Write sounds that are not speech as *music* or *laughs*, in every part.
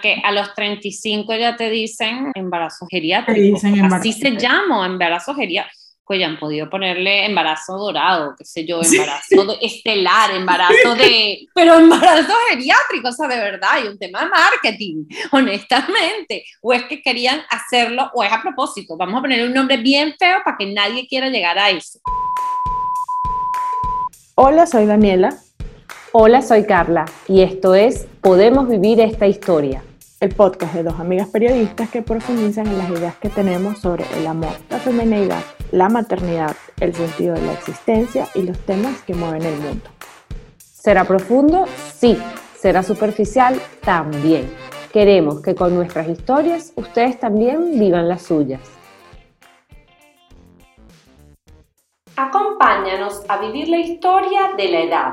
que a los 35 ya te dicen embarazo geriátrico. Así se llama, embarazo geriátrico pues ya han podido ponerle embarazo dorado, qué sé yo, embarazo estelar, embarazo de... Pero embarazo geriátrico, o sea, de verdad, hay un tema de marketing, honestamente. O es que querían hacerlo, o es a propósito, vamos a poner un nombre bien feo para que nadie quiera llegar a eso. Hola, soy Daniela. Hola, soy Carla y esto es Podemos Vivir esta Historia el podcast de dos amigas periodistas que profundizan en las ideas que tenemos sobre el amor, la feminidad, la maternidad, el sentido de la existencia y los temas que mueven el mundo. ¿Será profundo? Sí. ¿Será superficial? También. Queremos que con nuestras historias ustedes también vivan las suyas. Acompáñanos a vivir la historia de la edad.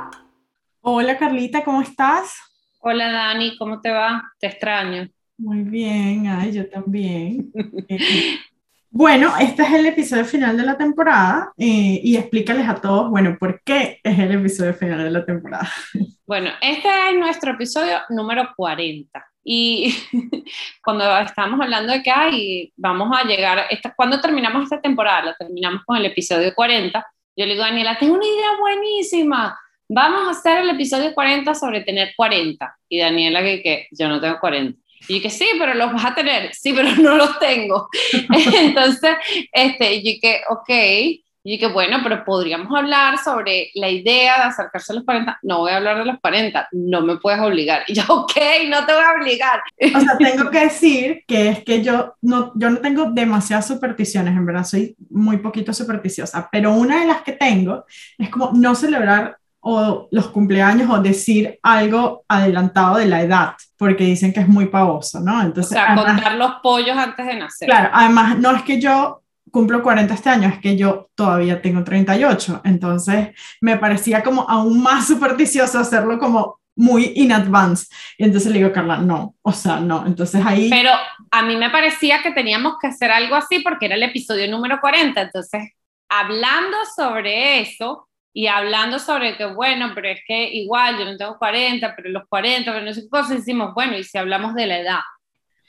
Hola Carlita, ¿cómo estás? Hola Dani, ¿cómo te va? Te extraño. Muy bien, ay, yo también. *laughs* bueno, este es el episodio final de la temporada eh, y explícales a todos, bueno, ¿por qué es el episodio final de la temporada? *laughs* Bueno, este es nuestro episodio número 40. Y *laughs* cuando estamos hablando de que hay, vamos a llegar, esta, cuando terminamos esta temporada, la terminamos con el episodio 40, yo le digo a Daniela, tengo una idea buenísima vamos a hacer el episodio 40 sobre tener 40. Y Daniela que, que yo no tengo 40. Y yo que sí, pero los vas a tener. Sí, pero no los tengo. *laughs* Entonces, este, yo que, ok. Y que bueno, pero podríamos hablar sobre la idea de acercarse a los 40. No voy a hablar de los 40, no me puedes obligar. Y yo, ok, no te voy a obligar. O sea, tengo *laughs* que decir que es que yo no, yo no tengo demasiadas supersticiones, en verdad, soy muy poquito supersticiosa, pero una de las que tengo es como no celebrar o los cumpleaños o decir algo adelantado de la edad, porque dicen que es muy pavoso, ¿no? Entonces, o sea, contar los pollos antes de nacer. Claro, además no es que yo cumplo 40 este año, es que yo todavía tengo 38, entonces me parecía como aún más supersticioso hacerlo como muy in advance. Y entonces le digo, Carla, no, o sea, no. Entonces ahí... Pero a mí me parecía que teníamos que hacer algo así porque era el episodio número 40, entonces hablando sobre eso, y hablando sobre que, bueno, pero es que igual yo no tengo 40, pero los 40, pero no sé qué cosas, decimos, bueno, y si hablamos de la edad,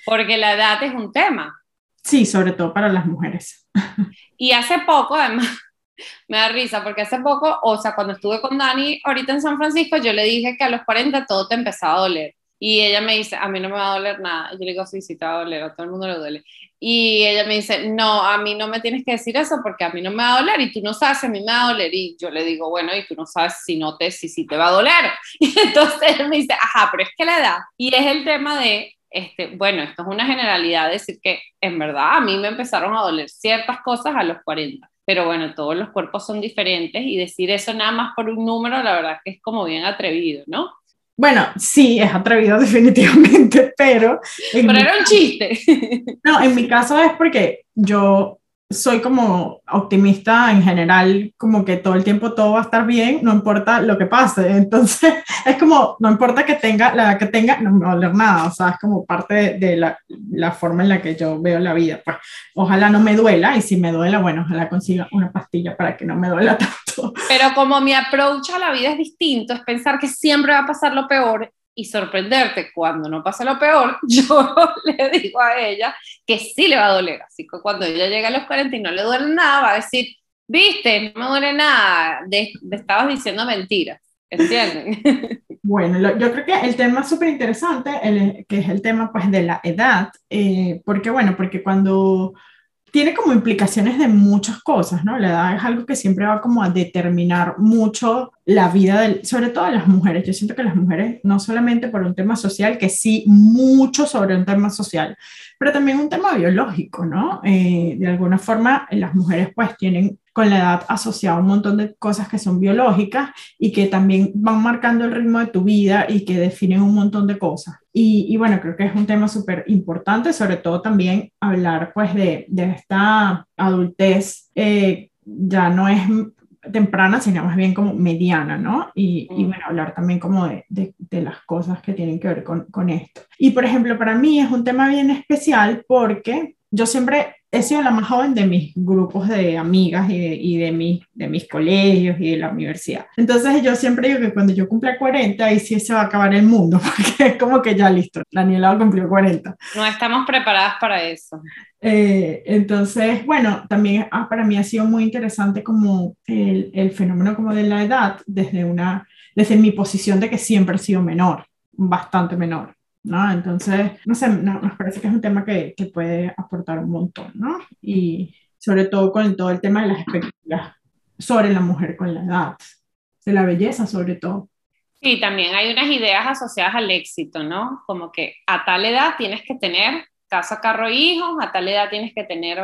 porque la edad es un tema. Sí, sobre todo para las mujeres. Y hace poco, además, *laughs* me da risa, porque hace poco, o sea, cuando estuve con Dani ahorita en San Francisco, yo le dije que a los 40 todo te empezaba a doler. Y ella me dice, a mí no me va a doler nada. yo le digo, sí, sí, te va a doler, a todo el mundo le duele. Y ella me dice, no, a mí no me tienes que decir eso porque a mí no me va a doler y tú no sabes si a mí me va a doler. Y yo le digo, bueno, y tú no sabes si no te, si, si te va a doler. *laughs* Y entonces él me dice, ajá, pero es que la edad. Y es el tema de, este, bueno, esto es una generalidad, decir que en verdad a mí me empezaron a doler ciertas cosas a los 40. Pero bueno, todos los cuerpos son diferentes y decir eso nada más por un número, la verdad que es como bien atrevido, ¿no? Bueno, sí, es atrevido *laughs* definitivamente, pero... Pero era un chiste. No, en mi caso es porque yo soy como optimista en general, como que todo el tiempo todo va a estar bien, no importa lo que pase. *laughs* Entonces, es como, no importa que tenga, la que tenga, no me va a doler nada. O sea, es como parte de, la, la, forma en la que yo veo la vida. Pues, ojalá no me duela y si me duela, bueno, ojalá consiga una pastilla para que no me duela *laughs* tanto. Pero como mi approach a la vida es distinto, es pensar que siempre va a pasar lo peor y sorprenderte cuando no pasa lo peor, *laughs* yo le digo a ella que sí le va a doler. Así que cuando ella llega a los 40 y no le duele nada, va a decir, viste, no me duele nada, de, estabas diciendo mentiras. ¿Entienden? *laughs* Bueno, yo creo que el tema súper interesante, que es el tema pues de la edad, eh, porque bueno, porque cuando tiene como implicaciones de muchas cosas, ¿no? La edad es algo que siempre va como a determinar mucho la vida, del, sobre todo de las mujeres. Yo siento que las mujeres, no solamente por un tema social, que sí, mucho sobre un tema social, pero también un tema biológico, ¿no? Eh, de alguna forma, las mujeres pues tienen con la edad asociado un montón de cosas que son biológicas y que también van marcando el ritmo de tu vida y que definen un montón de cosas. Y, bueno, creo que es un tema súper importante, sobre todo también hablar pues de, de esta adultez, eh, ya no es temprana, sino más bien como mediana, ¿no? Y, y mm. bueno, hablar también como de, de, de, las cosas que tienen que ver con, con esto. Y por ejemplo, para mí es un tema bien especial porque yo siempre he sido la más joven de mis grupos de amigas y de, y de, mis, de mis colegios y de la universidad. Entonces yo siempre digo que cuando yo cumpla 40, ahí sí se va a acabar el mundo, *laughs* porque es como que ya listo, Daniela cumplió 40. No estamos preparadas para eso. Eh, entonces, bueno, también ah, para mí ha sido muy interesante como el, el fenómeno como de la edad desde una, desde mi posición de que siempre he sido menor, bastante menor. ¿no? Entonces, no sé, nos parece que es un tema que, que, puede aportar un montón, ¿no? Y sobre todo con todo el tema de las expectativas sobre la mujer con la edad, de la belleza sobre todo. Sí, también hay unas ideas asociadas al éxito, ¿no? Como que a tal edad tienes que tener casa, carro, hijos, a tal edad tienes que tener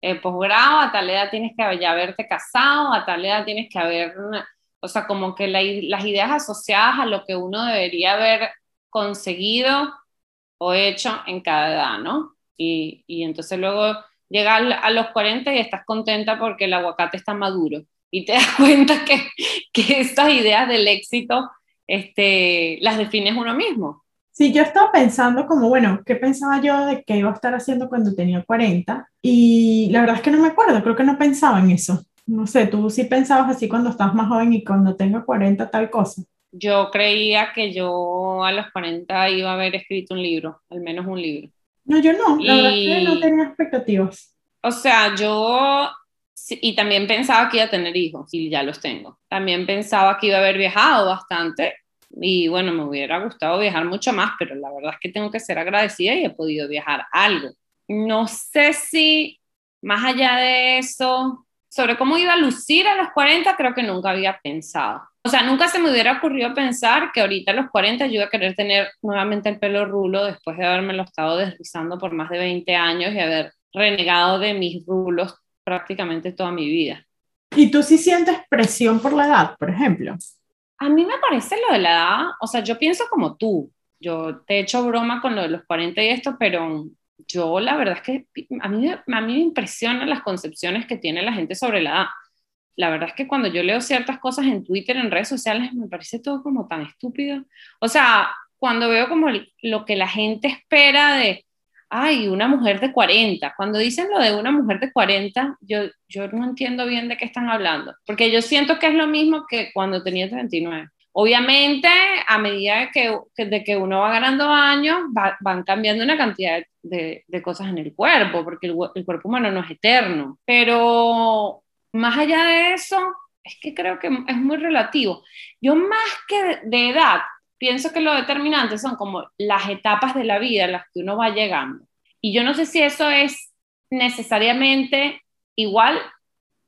eh, posgrado, a tal edad tienes que ya haberte casado, a tal edad tienes que haber, o sea, como que las ideas asociadas a lo que uno debería haber conseguido o hecho en cada edad, ¿no? Y, y entonces luego llegas a los 40 y estás contenta porque el aguacate está maduro y te *laughs* das cuenta que, que estas ideas del éxito este, las defines uno mismo. Sí, yo estaba pensando como, bueno, ¿qué pensaba yo de que iba a estar haciendo cuando tenía 40? Y la verdad es que no me acuerdo, creo que no pensaba en eso. No sé, tú sí pensabas así cuando estabas más joven y cuando tenga 40 tal cosa yo creía que yo a los 40 iba a haber escrito un libro, al menos un libro. No, yo no, la verdad es que no tenía expectativas. O sea, yo, y también pensaba que iba a tener hijos, y ya los tengo. También pensaba que iba a haber viajado bastante, y bueno, me hubiera gustado viajar mucho más, pero la verdad es que tengo que ser agradecida y he podido viajar algo. No sé si más allá de eso, sobre cómo iba a lucir a los 40, creo que nunca había pensado. O sea, nunca se me hubiera ocurrido pensar que ahorita a los 40 yo iba a querer tener nuevamente el pelo rulo después de haberme lo estado deslizando por más de 20 años y haber renegado de mis rulos prácticamente toda mi vida. ¿Y tú sí sientes presión por la edad, por ejemplo? A mí me parece lo de la edad, o sea, yo pienso como tú. Yo te he hecho broma con lo de los 40 y esto, pero yo la verdad es que a mí, a mí me impresionan las concepciones que tiene la gente sobre la edad la verdad es que cuando yo leo ciertas cosas en Twitter, en redes sociales, me parece todo como tan estúpido. O sea, cuando veo como lo que la gente espera de, ay, una mujer de 40, cuando dicen lo de una mujer de 40, yo, yo no entiendo bien de qué están hablando, porque yo siento que es lo mismo que cuando tenía 39. Obviamente, a medida que, de que uno va ganando años, van cambiando una cantidad de, de, cosas en el cuerpo, porque el, el cuerpo humano no es eterno. Pero más allá de eso, es que creo que es muy relativo. Yo más que de edad, pienso que lo determinante son como las etapas de la vida en las que uno va llegando. Y yo no sé si eso es necesariamente igual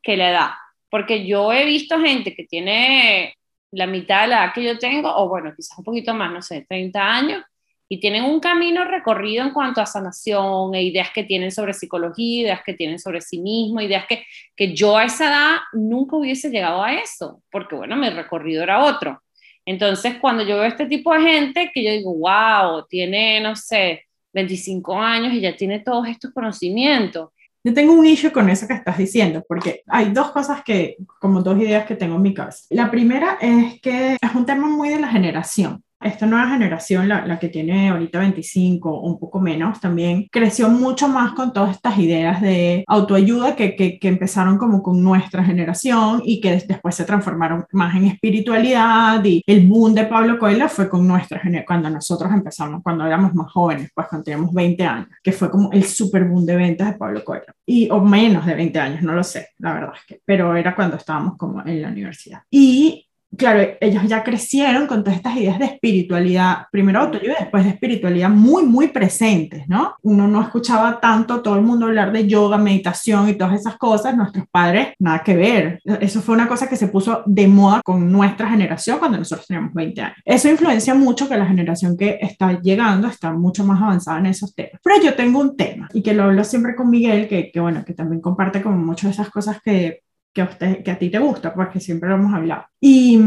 que la edad, porque yo he visto gente que tiene la mitad de la edad que yo tengo, o bueno, quizás un poquito más, no sé, 30 años, y tienen un camino recorrido en cuanto a sanación, e ideas que tienen sobre psicología, ideas que tienen sobre sí mismo, ideas que, que yo a esa edad nunca hubiese llegado a eso, porque bueno, mi recorrido era otro. Entonces, cuando yo veo este tipo de gente, que yo digo, wow, tiene, no sé, 25 años y ya tiene todos estos conocimientos. Yo tengo un issue con eso que estás diciendo, porque hay dos cosas que, como dos ideas que tengo en mi cabeza. La primera es que es un tema muy de la generación esta nueva generación, la, la, que tiene ahorita 25 o un poco menos, también creció mucho más con todas estas ideas de autoayuda que, que, que empezaron como con nuestra generación y que después se transformaron más en espiritualidad y el boom de Pablo Coelho fue con nuestra generación, cuando nosotros empezamos, cuando éramos más jóvenes, pues cuando teníamos 20 años, que fue como el super boom de ventas de Pablo Coelho. Y, o menos de 20 años, no lo sé, la verdad es que, pero era cuando estábamos como en la universidad. Y claro, ellos ya crecieron con todas estas ideas de espiritualidad, primero autoayuda y después de espiritualidad muy, muy presentes, ¿no? Uno no escuchaba tanto todo el mundo hablar de yoga, meditación y todas esas cosas, nuestros padres, nada que ver. Eso fue una cosa que se puso de moda con nuestra generación cuando nosotros teníamos 20 años. Eso influencia mucho que la generación que está llegando está mucho más avanzada en esos temas. Pero yo tengo un tema y que lo hablo siempre con Miguel, que, que bueno, que también comparte como muchas de esas cosas que que a, usted, que a ti te gusta, porque siempre lo hemos hablado. Y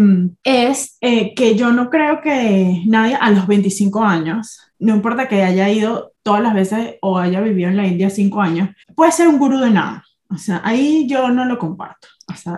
es eh, que yo no creo que nadie a los 25 años, no importa que haya ido todas las veces o haya vivido en la India 5 años, puede ser un gurú de nada. O sea, ahí yo no lo comparto.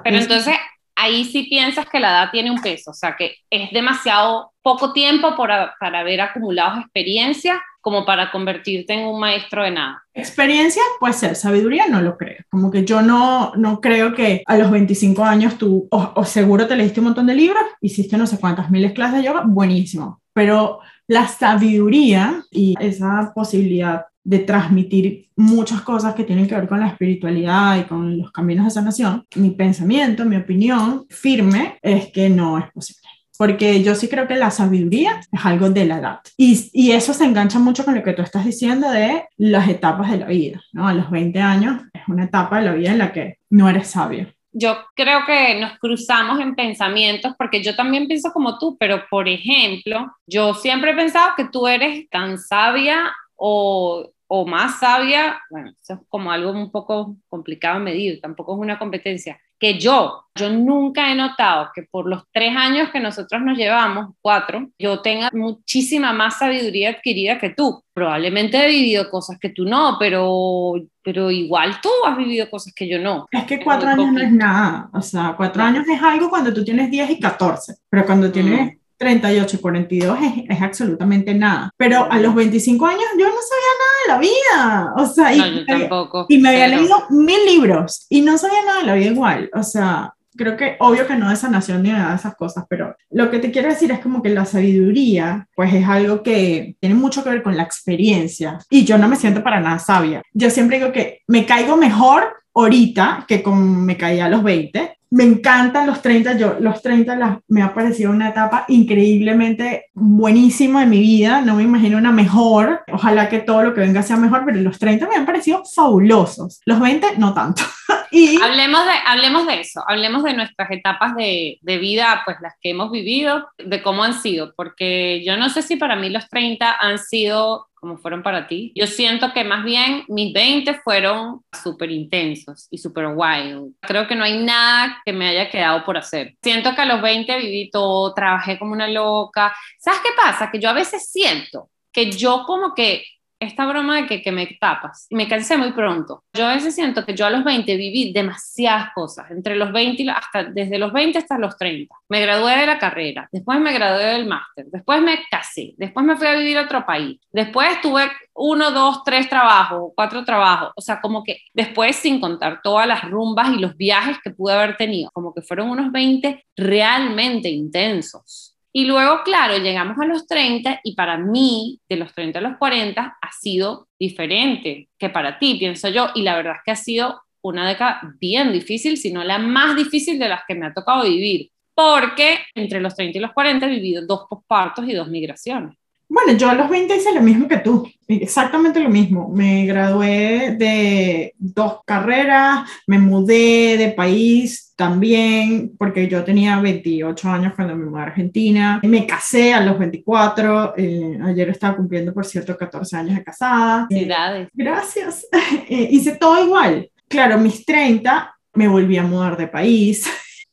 Pero entonces, ahí sí piensas que la edad tiene un peso, o sea, que es demasiado poco tiempo para, para haber acumulado experiencia como para convertirte en un maestro de nada. Experiencia puede ser, sabiduría no lo creo. Como que yo no, no creo que a los 25 años tú, o, seguro te leíste un montón de libros, hiciste no sé cuántas miles clases de yoga, buenísimo. Pero la sabiduría y esa posibilidad de transmitir muchas cosas que tienen que ver con la espiritualidad y con los caminos de sanación, mi pensamiento, mi opinión firme es que no es posible porque yo sí creo que la sabiduría es algo de la edad. Y, y, eso se engancha mucho con lo que tú estás diciendo de las etapas de la vida, ¿no? A los 20 años es una etapa de la vida en la que no eres sabio. Yo creo que nos cruzamos en pensamientos porque yo también pienso como tú, pero por ejemplo, yo siempre he pensado que tú eres tan sabia o o más sabia, bueno, eso es como algo un poco complicado de medir, tampoco es una competencia, que yo. Yo nunca he notado que por los tres años que nosotros nos llevamos, cuatro, yo tenga muchísima más sabiduría adquirida que tú. Probablemente he vivido cosas que tú no, pero, pero igual tú has vivido cosas que yo no. Es que cuatro años no es nada. O sea, cuatro años es algo cuando tú tienes 10 y 14, pero cuando tienes... 38 y 42 es, es, absolutamente nada. Pero a los 25 años yo no sabía nada de la vida. O sea, y, tampoco, y me había leído mil libros y no sabía nada de la vida igual. O sea, creo que obvio que no de sanación ni nada de esas cosas, pero lo que te quiero decir es como que la sabiduría, pues es algo que tiene mucho que ver con la experiencia y yo no me siento para nada sabia. Yo siempre digo que me caigo mejor ahorita que como me caía a los 20 me encantan los 30, yo los 30 me ha parecido una etapa increíblemente buenísima de mi vida, no me imagino una mejor, ojalá que todo lo que venga sea mejor, pero los 30 me han parecido fabulosos, los 20 no tanto. *laughs* y... hablemos, de, hablemos de eso, hablemos de nuestras etapas de, de vida, pues las que hemos vivido, de cómo han sido, porque yo no sé si para mí los 30 han sido como fueron para ti. Yo siento que más bien mis 20 fueron súper intensos y súper wild. Creo que no hay nada que me haya quedado por hacer. Siento que a los 20 viví todo, trabajé como una loca. ¿Sabes qué pasa? Que yo a veces siento que yo como que esta broma de que, que, me tapas. Y me cansé muy pronto. Yo a veces siento que yo a los 20 viví demasiadas cosas, entre los 20 y hasta, desde los 20 hasta los 30. Me gradué de la carrera, después me gradué del máster, después me casé, después me fui a vivir a otro país, después tuve uno, dos, tres trabajos, cuatro trabajos, o sea, como que después sin contar todas las rumbas y los viajes que pude haber tenido, como que fueron unos 20 realmente intensos y luego, claro, llegamos a los 30 y para mí, de los 30 a los 40, ha sido diferente que para ti, pienso yo. Y la verdad es que ha sido una década bien difícil, si no la más difícil de las que me ha tocado vivir. Porque entre los 30 y los 40 he vivido dos pospartos y dos migraciones. Bueno, yo a los 20 hice lo mismo que tú, exactamente lo mismo. Me gradué de dos carreras, me mudé de país también, porque yo tenía 28 años cuando me mudé a Argentina. Me casé a los 24, eh, ayer estaba cumpliendo, por cierto, 14 años de casada. Felicidades. gracias. *laughs* Eh, hice todo igual. Claro, mis 30 me volví a mudar de país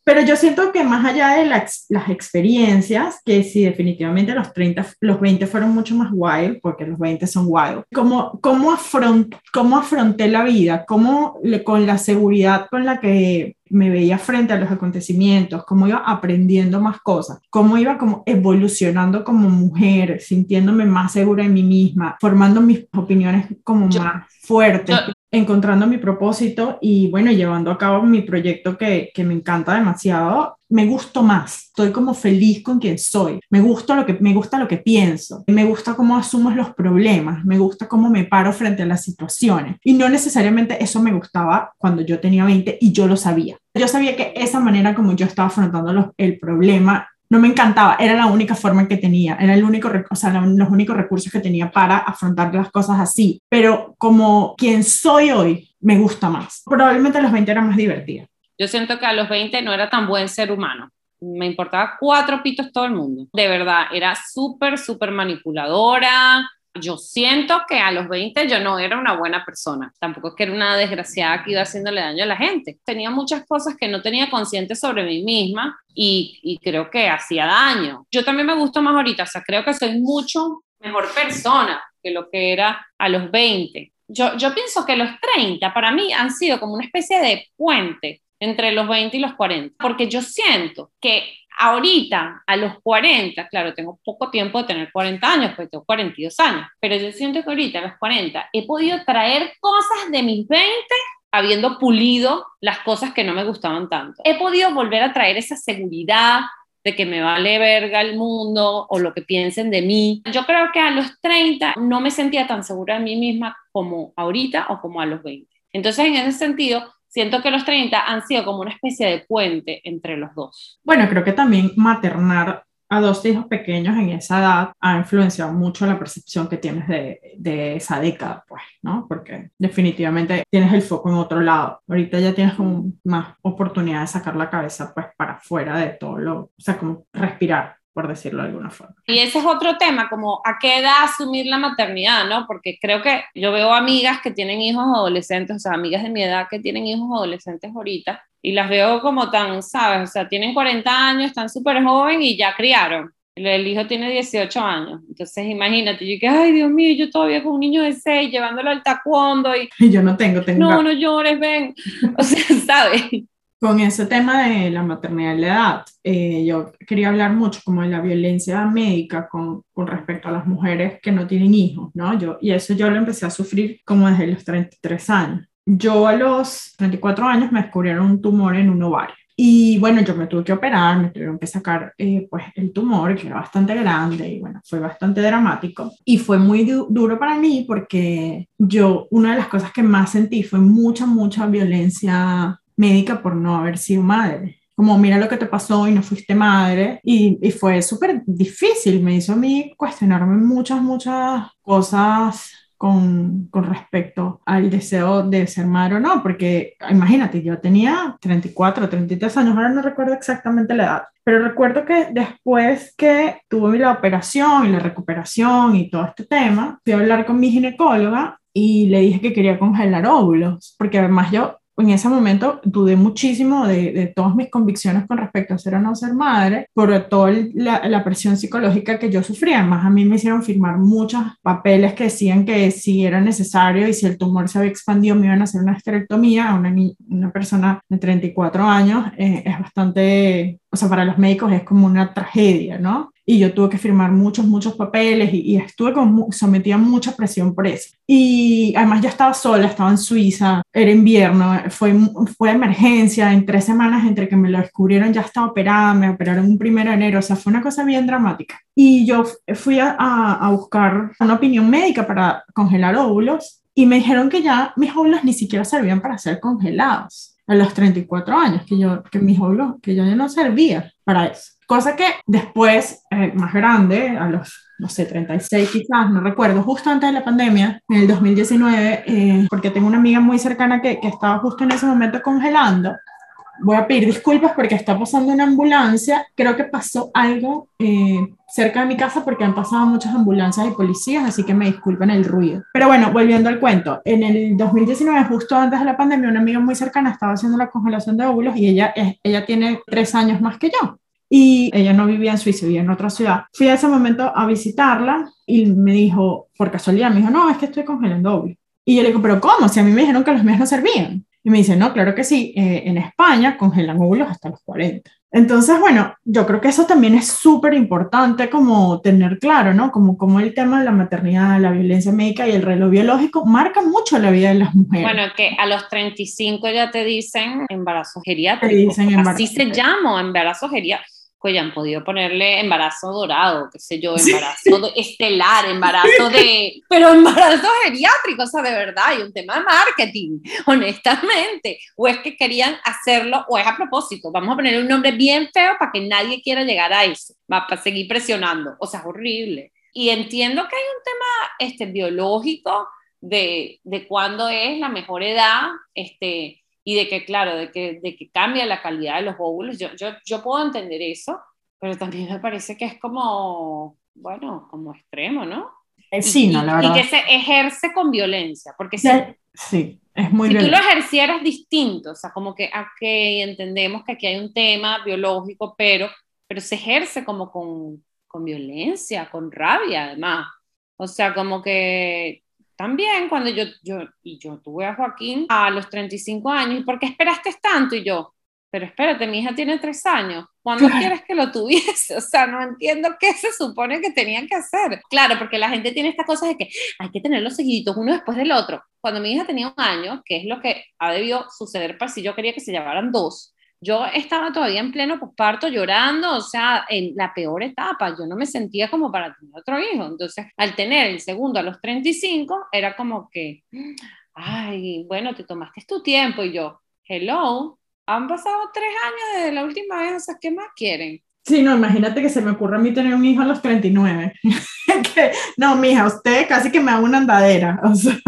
pero yo siento que más allá de las, las experiencias, que sí, definitivamente los 30, los 20 fueron mucho más wild, porque los 20 son wild, ¿cómo, cómo, afront, cómo afronté la vida? ¿Cómo le, con la seguridad con la que me veía frente a los acontecimientos, cómo iba aprendiendo más cosas, cómo iba como evolucionando como mujer, sintiéndome más segura en mí misma, formando mis opiniones como más fuertes encontrando mi propósito y bueno, llevando a cabo mi proyecto que, que, me encanta demasiado, me gusto más, estoy como feliz con quien soy, me gusta lo que, me gusta lo que pienso, me gusta cómo asumo los problemas, me gusta cómo me paro frente a las situaciones. Y no necesariamente eso me gustaba cuando yo tenía 20 y yo lo sabía. Yo sabía que esa manera como yo estaba afrontando el problema no me encantaba, era la única forma que tenía, era el único, o sea, los únicos recursos que tenía para afrontar las cosas así, pero como quien soy hoy, me gusta más. Probablemente a los 20 era más divertida. Yo siento que a los 20 no era tan buen ser humano. Me importaba cuatro pitos todo el mundo. De verdad, era súper, súper manipuladora, yo siento que a los 20 yo no era una buena persona, tampoco es que era una desgraciada que iba haciéndole daño a la gente. Tenía muchas cosas que no tenía consciente sobre mí misma y, creo que hacía daño. Yo también me gusto más ahorita, o sea, creo que soy mucho mejor persona que lo que era a los 20. Yo, yo pienso que los 30 para mí han sido como una especie de puente entre los 20 y los 40, porque yo siento que ahorita, a los 40, claro, tengo poco tiempo de tener 40 años, pues tengo 42 años, pero yo siento que ahorita, a los 40, he podido traer cosas de mis 20 habiendo pulido las cosas que no me gustaban tanto. He podido volver a traer esa seguridad de que me vale verga el mundo o lo que piensen de mí. Yo creo que a los 30 no me sentía tan segura de mí misma como ahorita o como a los 20. Entonces, en ese sentido, siento que los 30 han sido como una especie de puente entre los dos. Bueno, creo que también maternar a dos hijos pequeños en esa edad ha influenciado mucho la percepción que tienes de, de, esa década, pues, ¿no? Porque definitivamente tienes el foco en otro lado. Ahorita ya tienes como más oportunidad de sacar la cabeza, pues, para afuera de todo lo, o sea, como respirar por decirlo de alguna forma. Y ese es otro tema, como a qué edad asumir la maternidad, ¿no? Porque creo que yo veo amigas que tienen hijos adolescentes, o sea, amigas de mi edad que tienen hijos adolescentes ahorita, y las veo como tan, ¿sabes? O sea, tienen 40 años, están súper joven y ya criaron. El hijo tiene 18 años. Entonces, imagínate, yo que, ay, Dios mío, yo todavía con un niño de 6 llevándolo al taekwondo y... *laughs* Yo no tengo, tengo... No, no llores, ven. *laughs* O sea, ¿sabes? Con ese tema de la maternidad y la edad, eh, yo quería hablar mucho como de la violencia médica con, con, respecto a las mujeres que no tienen hijos, ¿no? Yo, y eso yo lo empecé a sufrir como desde los 33 años. Yo a los 34 años me descubrieron un tumor en un ovario. Y bueno, yo me tuve que operar, me tuvieron que sacar eh, pues el tumor, que era bastante grande y bueno, fue bastante dramático. Y fue muy du duro para mí porque yo, una de las cosas que más sentí fue mucha, mucha violencia médica por no haber sido madre. Como, mira lo que te pasó y no fuiste madre. Y, y fue súper difícil, me hizo a mí cuestionarme muchas, muchas cosas con, con, respecto al deseo de ser madre o no, porque imagínate, yo tenía 34, 33 años, ahora no recuerdo exactamente la edad, pero recuerdo que después que tuve la operación y la recuperación y todo este tema, fui a hablar con mi ginecóloga y le dije que quería congelar óvulos, porque además yo en ese momento dudé muchísimo de, de, todas mis convicciones con respecto a ser o no ser madre, por toda la, la, presión psicológica que yo sufría. Más a mí me hicieron firmar muchos papeles que decían que si era necesario y si el tumor se había expandido me iban a hacer una esterectomía a una, una persona de 34 años. Eh, es bastante, o sea, para los médicos es como una tragedia, ¿no? Y yo tuve que firmar muchos, muchos papeles y, y estuve como sometida a mucha presión por eso. Y además yo estaba sola, estaba en Suiza, era invierno, fue, fue emergencia, en tres semanas entre que me lo descubrieron ya estaba operada, me operaron un primero de enero, o sea, fue una cosa bien dramática. Y yo fui a, a buscar una opinión médica para congelar óvulos y me dijeron que ya mis óvulos ni siquiera servían para ser congelados a los 34 años, que yo, que mis óvulos, que yo ya no servía para eso. Cosa que después, eh, más grande, a los, no sé, 36 quizás, no recuerdo, justo antes de la pandemia, en el 2019, eh, porque tengo una amiga muy cercana que, que estaba justo en ese momento congelando, voy a pedir disculpas porque está pasando una ambulancia. Creo que pasó algo eh, cerca de mi casa porque han pasado muchas ambulancias y policías, así que me disculpen el ruido. Pero bueno, volviendo al cuento, en el 2019, justo antes de la pandemia, una amiga muy cercana estaba haciendo la congelación de óvulos y ella, ella tiene tres años más que yo y ella no vivía en Suiza, vivía en otra ciudad. Fui a ese momento a visitarla y me dijo, por casualidad, me dijo, no, es que estoy congelando óvulos. Y yo le digo, pero ¿cómo? Si a mí me dijeron que los míos no servían. Y me dice, no, claro que sí, eh, en España congelan óvulos hasta los 40. Entonces, bueno, yo creo que eso también es súper importante como tener claro, ¿no? Como, como el tema de la maternidad, la violencia médica y el reloj biológico marca mucho la vida de las mujeres. Bueno, que a los 35 ya te dicen embarazo geriátrico. Te dicen embarazo Así se llama, embarazo geriátrico pues ya han podido ponerle embarazo dorado, qué sé yo, embarazo estelar, embarazo de... *laughs* Pero embarazo geriátrico, o sea, de verdad, hay un tema de marketing, honestamente. O es que querían hacerlo, o es a propósito, vamos a poner un nombre bien feo para que nadie quiera llegar a eso, va para seguir presionando, o sea, es horrible. Y entiendo que hay un tema este, biológico de, de cuándo es la mejor edad, este, y de que, claro, de que, de que cambia la calidad de los óvulos. Yo, yo, yo puedo entender eso, pero también me parece que es como, bueno, como extremo, ¿no? Sí, no, la verdad. Y que se ejerce con violencia, porque si, sí, es muy si tú lo ejercieras distinto, o sea, como que, ok, entendemos que aquí hay un tema biológico, pero, pero se ejerce como con, con violencia, con rabia, además. O sea, como que también cuando yo, yo, y yo tuve a Joaquín a los 35 años, ¿y por qué esperaste tanto? Y yo, pero espérate, mi hija tiene tres años, ¿cuándo quieres que lo tuviese? *laughs* O sea, no entiendo qué se supone que tenían que hacer. Claro, porque la gente tiene esta cosa de que hay que tenerlos seguiditos uno después del otro. Cuando mi hija tenía un año, que es lo que ha debido suceder para si yo quería que se llevaran dos, yo estaba todavía en pleno posparto llorando, o sea, en la peor etapa, yo no me sentía como para tener otro hijo. Entonces, al tener el segundo a los 35, era como que, ay, bueno, te tomaste tu tiempo y yo, hello, han pasado tres años desde la última vez, o sea, ¿qué más quieren? Sí, no, imagínate que se me ocurre a mí tener un hijo a los 39. *laughs* que, no, mija, usted casi que me da una andadera. O sea,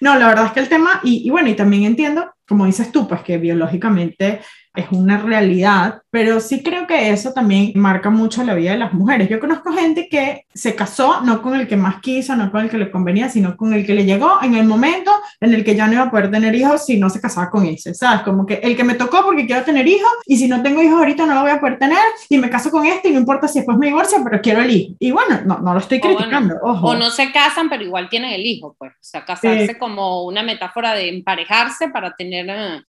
no, la verdad es que el tema, y, y bueno, y también entiendo, como dices tú, pues que biológicamente es una realidad, pero sí creo que eso también marca mucho la vida de las mujeres. Yo conozco gente que se casó no con el que más quiso, no con el que le convenía, sino con el que le llegó en el momento en el que ya no iba a poder tener hijos si no se casaba con ese, ¿sabes? Como que el que me tocó porque quiero tener hijos y si no tengo hijos ahorita no lo voy a poder tener y me caso con este y no importa si después me divorcio, pero quiero el hijo. Y bueno, no, no lo estoy criticando, o ojo. O no se casan, pero igual tienen el hijo, pues. O sea, casarse como una metáfora de emparejarse para tener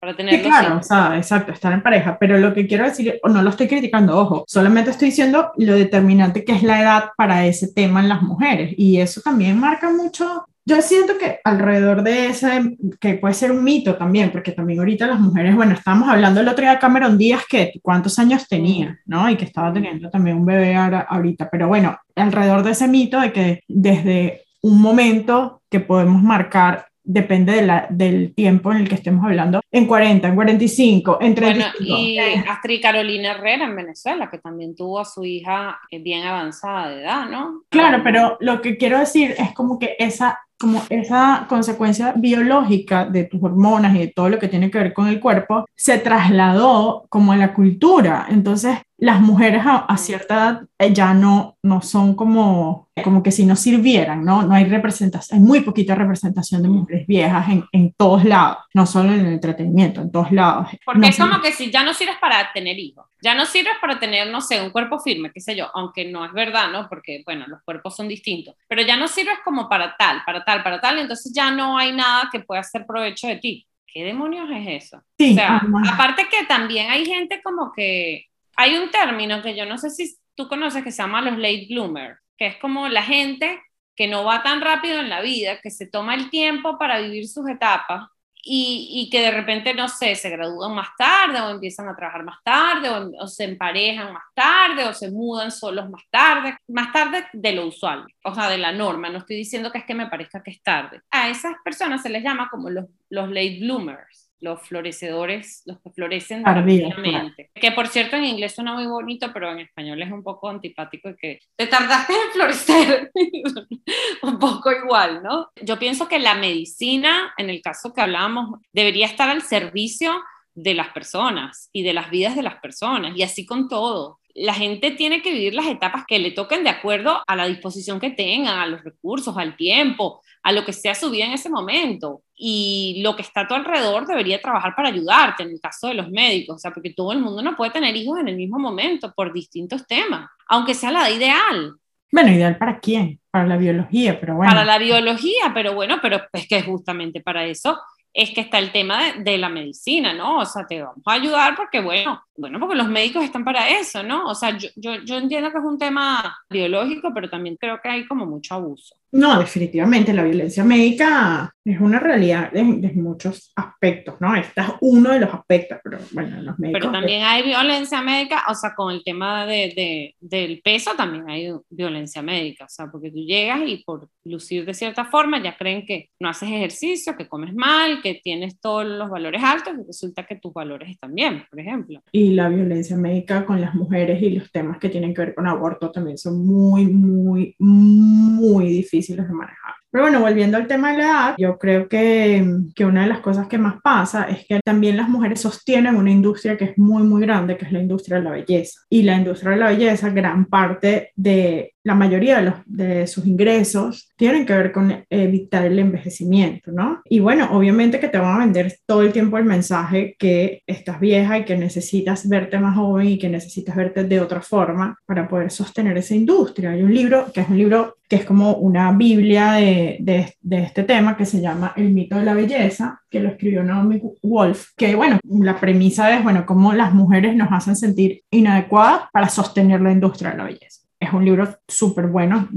para sí, claro, o sea, exacto, estar en pareja, pero lo que quiero decir, o no lo estoy criticando, ojo, solamente estoy diciendo lo determinante que es la edad para ese tema en las mujeres, y eso también marca mucho, yo siento que alrededor de ese, que puede ser un mito también, porque también ahorita las mujeres, bueno, estábamos hablando el otro día de Cameron Díaz, que cuántos años tenía, ¿no? Y que estaba teniendo también un bebé ahora, ahorita, pero bueno, alrededor de ese mito de que desde un momento que podemos marcar depende de la, del tiempo en el que estemos hablando, en 40, en 45, en 35. Bueno, y Astrid Carolina Herrera en Venezuela, que también tuvo a su hija eh, bien avanzada de edad, ¿no? Claro, pero lo que quiero decir es como que esa como esa consecuencia biológica de tus hormonas y de todo lo que tiene que ver con el cuerpo se trasladó como a la cultura. Entonces, las mujeres a, cierta edad eh, ya no, no son como, como que si no sirvieran, ¿no? No hay representación, hay muy poquita representación de mujeres viejas en, en todos lados, no solo en el entretenimiento, en todos lados. Porque es como que si ya no sirves para tener hijos, ya no sirves para tener, no sé, un cuerpo firme, qué sé yo, aunque no es verdad, ¿no? Porque, bueno, los cuerpos son distintos, pero ya no sirves como para tal, para tal, para tal, entonces ya no hay nada que pueda hacer provecho de ti. ¿Qué demonios es eso? Sí, o sea, aparte que también hay gente como que hay un término que yo no sé si tú conoces que se llama los late bloomers, que es como la gente que no va tan rápido en la vida, que se toma el tiempo para vivir sus etapas y, que de repente, no sé, se gradúan más tarde o empiezan a trabajar más tarde o, se emparejan más tarde o se mudan solos más tarde, más tarde de lo usual, o sea, de la norma. No estoy diciendo que es que me parezca que es tarde. A esas personas se les llama como los late bloomers los florecedores, los que florecen tardíamente. Que por cierto en inglés suena muy bonito, pero en español es un poco antipático y que te tardaste en florecer. *laughs* un poco igual, ¿no? Yo pienso que la medicina, en el caso que hablábamos, debería estar al servicio de las personas y de las vidas de las personas, y así con todo la gente tiene que vivir las etapas que le toquen de acuerdo a la disposición que tengan, a los recursos, al tiempo, a lo que sea su vida en ese momento. Y lo que está a tu alrededor debería trabajar para ayudarte, en el caso de los médicos, o sea, porque todo el mundo no puede tener hijos en el mismo momento por distintos temas, aunque sea la ideal. Bueno, ideal para quién? Para la biología, pero bueno. Para la biología, pero bueno, pero es que justamente para eso es que está el tema de, de, la medicina, ¿no? O sea, te vamos a ayudar porque, bueno, bueno, porque los médicos están para eso, ¿no? O sea, yo, yo, yo entiendo que es un tema biológico, pero también creo que hay como mucho abuso. No, definitivamente la violencia médica es una realidad de, de, muchos aspectos, ¿no? Este es uno de los aspectos, pero bueno, los médicos... Pero también hay violencia médica, o sea, con el tema de, de, del peso también hay violencia médica, o sea, porque tú llegas y por lucir de cierta forma ya creen que no haces ejercicio, que comes mal, que tienes todos los valores altos y resulta que tus valores están bien, por ejemplo. Y la violencia médica con las mujeres y los temas que tienen que ver con aborto también son muy, muy, muy difíciles difíciles de manejar. Pero bueno, volviendo al tema de la edad, yo creo que, que, una de las cosas que más pasa es que también las mujeres sostienen una industria que es muy, muy grande, que es la industria de la belleza. Y la industria de la belleza, gran parte de la mayoría de, sus ingresos tienen que ver con evitar el envejecimiento, ¿no? Y bueno, obviamente que te van a vender todo el tiempo el mensaje que estás vieja y que necesitas verte más joven y que necesitas verte de otra forma para poder sostener esa industria. Hay un libro que es un libro que es como una biblia de, de este tema que se llama El mito de la belleza, que lo escribió Naomi Wolf, que bueno, la premisa es, bueno, cómo las mujeres nos hacen sentir inadecuadas para sostener la industria de la belleza. Es un libro súper bueno,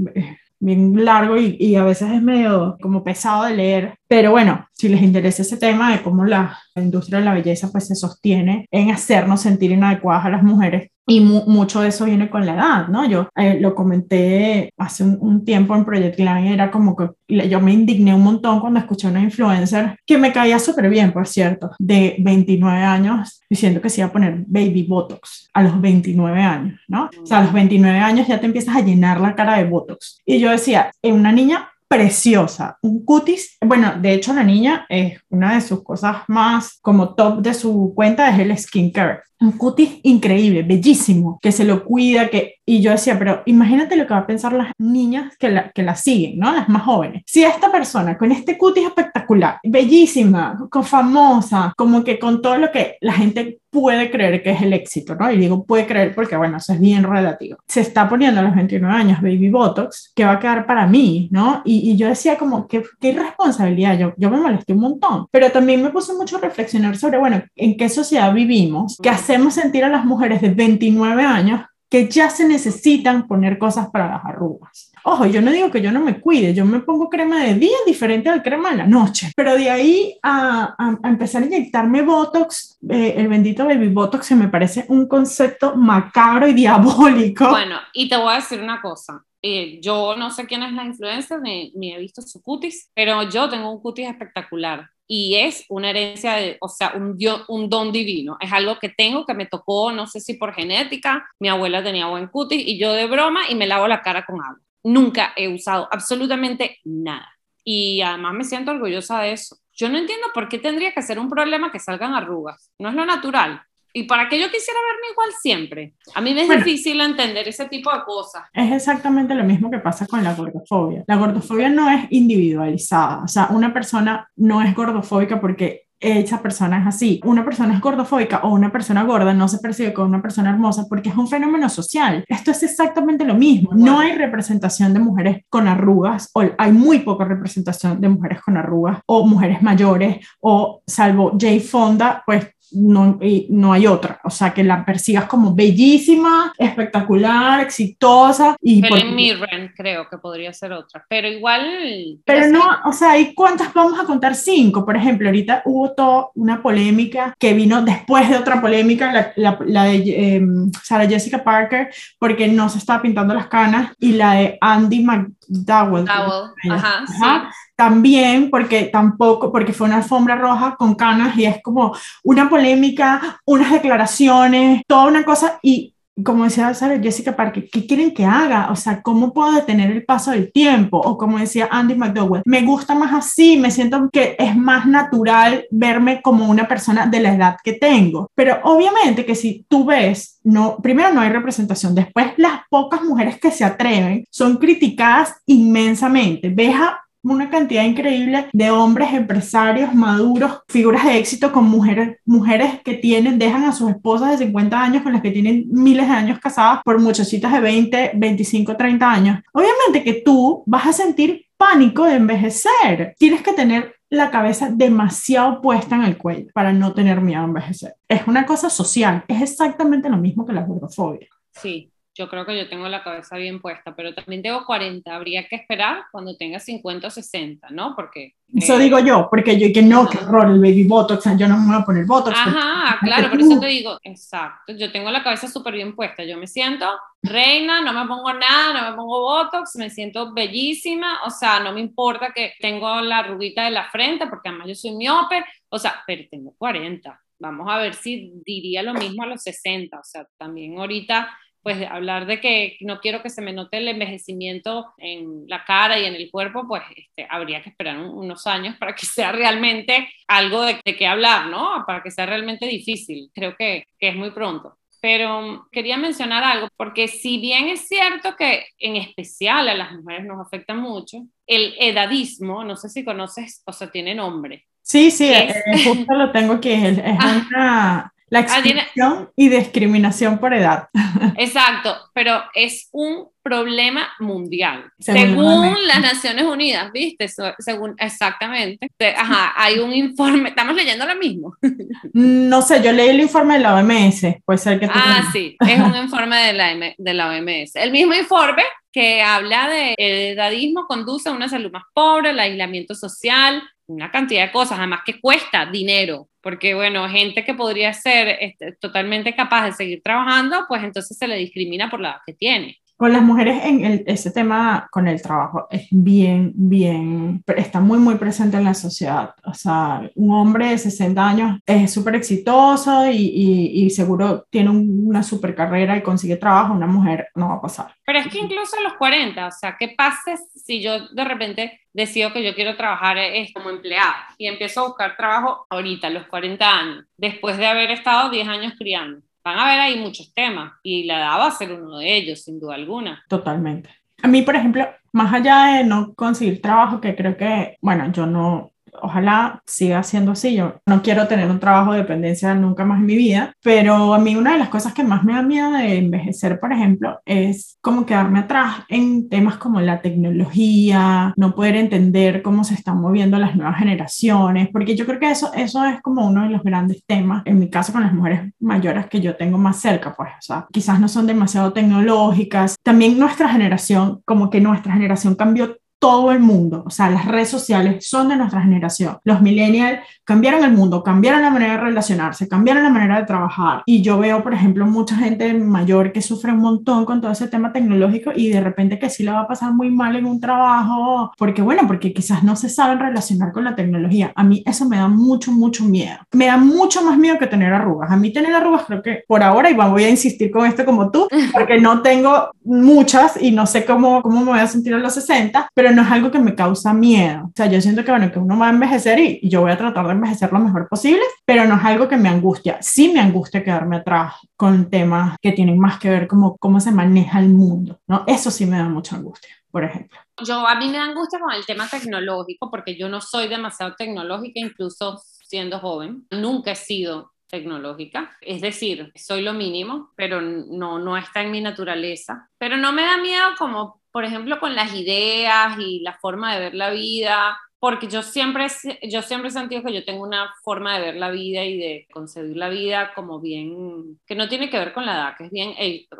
bien largo y, y, a veces es medio como pesado de leer, pero bueno, si les interesa ese tema de cómo la, industria de la belleza pues se sostiene en hacernos sentir inadecuadas a las mujeres, y mu mucho de eso viene con la edad, ¿no? Yo eh, lo comenté hace un, un, tiempo en Project Line, era como que yo me indigné un montón cuando escuché a una influencer que me caía súper bien, por cierto, de 29 años, diciendo que se iba a poner baby botox a los 29 años, ¿no? O sea, a los 29 años ya te empiezas a llenar la cara de botox. Y yo decía, en una niña preciosa, un cutis, bueno, de hecho la niña es una de sus cosas más como top de su cuenta es el skincare un cutis increíble, bellísimo, que se lo cuida, que... Y yo decía, pero imagínate lo que va a pensar las niñas que la, que la siguen, ¿no? Las más jóvenes. Si esta persona con este cutis espectacular, bellísima, con famosa, como que con todo lo que la gente puede creer que es el éxito, ¿no? Y digo puede creer porque, bueno, eso es bien relativo. Se está poniendo a los 29 años Baby Botox, que va a quedar para mí, ¿no? Y, y yo decía como, qué, qué irresponsabilidad, yo, yo me molesté un montón, pero también me puse mucho a reflexionar sobre, bueno, en qué sociedad vivimos, qué hacemos sentir a las mujeres de 29 años que ya se necesitan poner cosas para las arrugas. Ojo, yo no digo que yo no me cuide, yo me pongo crema de día diferente al crema de la noche, pero de ahí a, a, a empezar a inyectarme Botox, eh, el bendito baby Botox se me parece un concepto macabro y diabólico. Bueno, y te voy a decir una cosa. Eh, yo no sé quién es la influencer, ni, ni he visto su cutis, pero yo tengo un cutis espectacular y es una herencia, de, o sea, un, un don divino. Es algo que tengo, que me tocó, no sé si por genética, mi abuela tenía buen cutis y yo de broma y me lavo la cara con agua. Nunca he usado absolutamente nada. Y además me siento orgullosa de eso. Yo no entiendo por qué tendría que ser un problema que salgan arrugas. No es lo natural. ¿Y para qué yo quisiera verme igual siempre? A mí me es bueno, difícil entender ese tipo de cosas. Es exactamente lo mismo que pasa con la gordofobia. La gordofobia no es individualizada. O sea, una persona no es gordofóbica porque esa persona es así. Una persona es gordofóbica o una persona gorda no se percibe como una persona hermosa porque es un fenómeno social. Esto es exactamente lo mismo. No hay representación de mujeres con arrugas o hay muy poca representación de mujeres con arrugas o mujeres mayores o salvo Jay Fonda, pues no, no hay otra. O sea, que la persigas como bellísima, espectacular, exitosa. Y Helen porque... Mirren creo que podría ser otra, pero igual... Pero no, o sea, ¿y cuántas vamos a contar? Cinco, por ejemplo, ahorita hubo toda una polémica que vino después de otra polémica, la, la, la de eh, Sarah Jessica Parker, porque no se estaba pintando las canas, y la de Andy McDowell. Dowell. Ajá, Ajá. Sí también porque tampoco, porque fue una alfombra roja con canas y es como una polémica, unas declaraciones, toda una cosa y como decía Sarah Jessica Parker, ¿qué quieren que haga? O sea, ¿cómo puedo detener el paso del tiempo? O como decía Andy McDowell, me gusta más así, me siento que es más natural verme como una persona de la edad que tengo. Pero obviamente que si tú ves, no, primero no hay representación, después las pocas mujeres que se atreven son criticadas inmensamente. Ves a una cantidad increíble de hombres empresarios maduros, figuras de éxito con mujeres, mujeres que tienen, dejan a sus esposas de 50 años con las que tienen miles de años casadas por muchachitas de 20, 25, 30 años. Obviamente que tú vas a sentir pánico de envejecer. Tienes que tener la cabeza demasiado puesta en el cuello para no tener miedo a envejecer. Es una cosa social, es exactamente lo mismo que la gordofobia. Sí, yo creo que yo tengo la cabeza bien puesta, pero también tengo 40, habría que esperar cuando tenga 50 o 60, ¿no? Porque... Eso eh, digo yo, porque yo que no, no, qué horror el baby botox, yo no me voy a poner botox. Ajá, claro, por eso te digo, exacto, yo tengo la cabeza súper bien puesta, yo me siento reina, no me pongo nada, no me pongo botox, me siento bellísima, o sea, no me importa que tengo la arruguita de la frente, porque además yo soy miope, o sea, pero tengo 40. Vamos a ver si diría lo mismo a los 60, o sea, también ahorita pues hablar de que no quiero que se me note el envejecimiento en la cara y en el cuerpo, pues este, habría que esperar un, unos años para que *laughs* sea realmente algo de, de qué hablar, ¿no? Para que sea realmente difícil. Creo que, que es muy pronto. pero quería mencionar algo, porque si bien es cierto que en especial a las mujeres nos afecta mucho, el edadismo, no sé si conoces, o sea, tiene nombre. Sí, sí, eh, justo lo tengo aquí, es, *laughs* ah. una la ah, exclusión y discriminación por edad. *laughs* Exacto, pero es un problema mundial. Según, las Naciones Unidas, ¿viste? según, exactamente. Ajá, hay un informe, estamos leyendo lo mismo. *laughs* No sé, yo leí el informe de la OMS, puede ser que Ah, sí, es un *laughs* informe de la, de la OMS. El mismo informe que habla de el edadismo conduce a una salud más pobre, el aislamiento social, una cantidad de cosas, además que cuesta dinero, porque bueno, gente que podría ser este, totalmente capaz de seguir trabajando, pues entonces se le discrimina por la edad que tiene. Con las mujeres en el, ese tema con el trabajo es bien, bien, está muy, muy presente en la sociedad. O sea, un hombre de 60 años es súper exitoso y, y, seguro tiene una super carrera y consigue trabajo, una mujer no va a pasar. Pero es que incluso a los 40, o sea, ¿qué pasa si yo de repente decido que yo quiero trabajar como empleada y empiezo a buscar trabajo ahorita, a los 40 años, después de haber estado 10 años criando? Van a ver ahí muchos temas y la edad va a ser uno de ellos, sin duda alguna. Totalmente. A mí, por ejemplo, más allá de no conseguir trabajo, que creo que, bueno, yo no, ojalá siga siendo así. Yo no quiero tener un trabajo de dependencia nunca más en mi vida, pero a mí una de las cosas que más me da miedo de envejecer, por ejemplo, es como quedarme atrás en temas como la tecnología, no poder entender cómo se están moviendo las nuevas generaciones, porque yo creo que eso, eso es como uno de los grandes temas, en mi caso con las mujeres mayores que yo tengo más cerca, pues, o sea, quizás no son demasiado tecnológicas. También nuestra generación, como que nuestra generación cambió todo el mundo. O sea, las redes sociales son de nuestra generación. Los millennials cambiaron el mundo, cambiaron la manera de relacionarse, cambiaron la manera de trabajar. Y yo veo, por ejemplo, mucha gente mayor que sufre un montón con todo ese tema tecnológico y de repente que sí la va a pasar muy mal en un trabajo, porque bueno, porque quizás no se saben relacionar con la tecnología. A mí eso me da mucho, mucho miedo. Me da mucho más miedo que tener arrugas. A mí tener arrugas creo que por ahora, y voy a insistir con esto como tú, *laughs* porque no tengo muchas y no sé cómo, cómo me voy a sentir a los 60, pero no es algo que me causa miedo. O sea, yo siento que, bueno, que uno va a envejecer y, yo voy a tratar de envejecer lo mejor posible, pero no es algo que me angustia. Sí me angustia quedarme atrás con temas que tienen más que ver como cómo se maneja el mundo, ¿no? Eso sí me da mucha angustia, por ejemplo. Yo a mí me da angustia con el tema tecnológico porque yo no soy demasiado tecnológica, incluso siendo joven. Nunca he sido tecnológica, es decir, soy lo mínimo, pero no, no está en mi naturaleza. Pero no me da miedo como por ejemplo, con las ideas y la forma de ver la vida, porque yo siempre, yo siempre he sentido que yo tengo una forma de ver la vida y de concebir la vida como bien, que no tiene que ver con la edad, que es bien,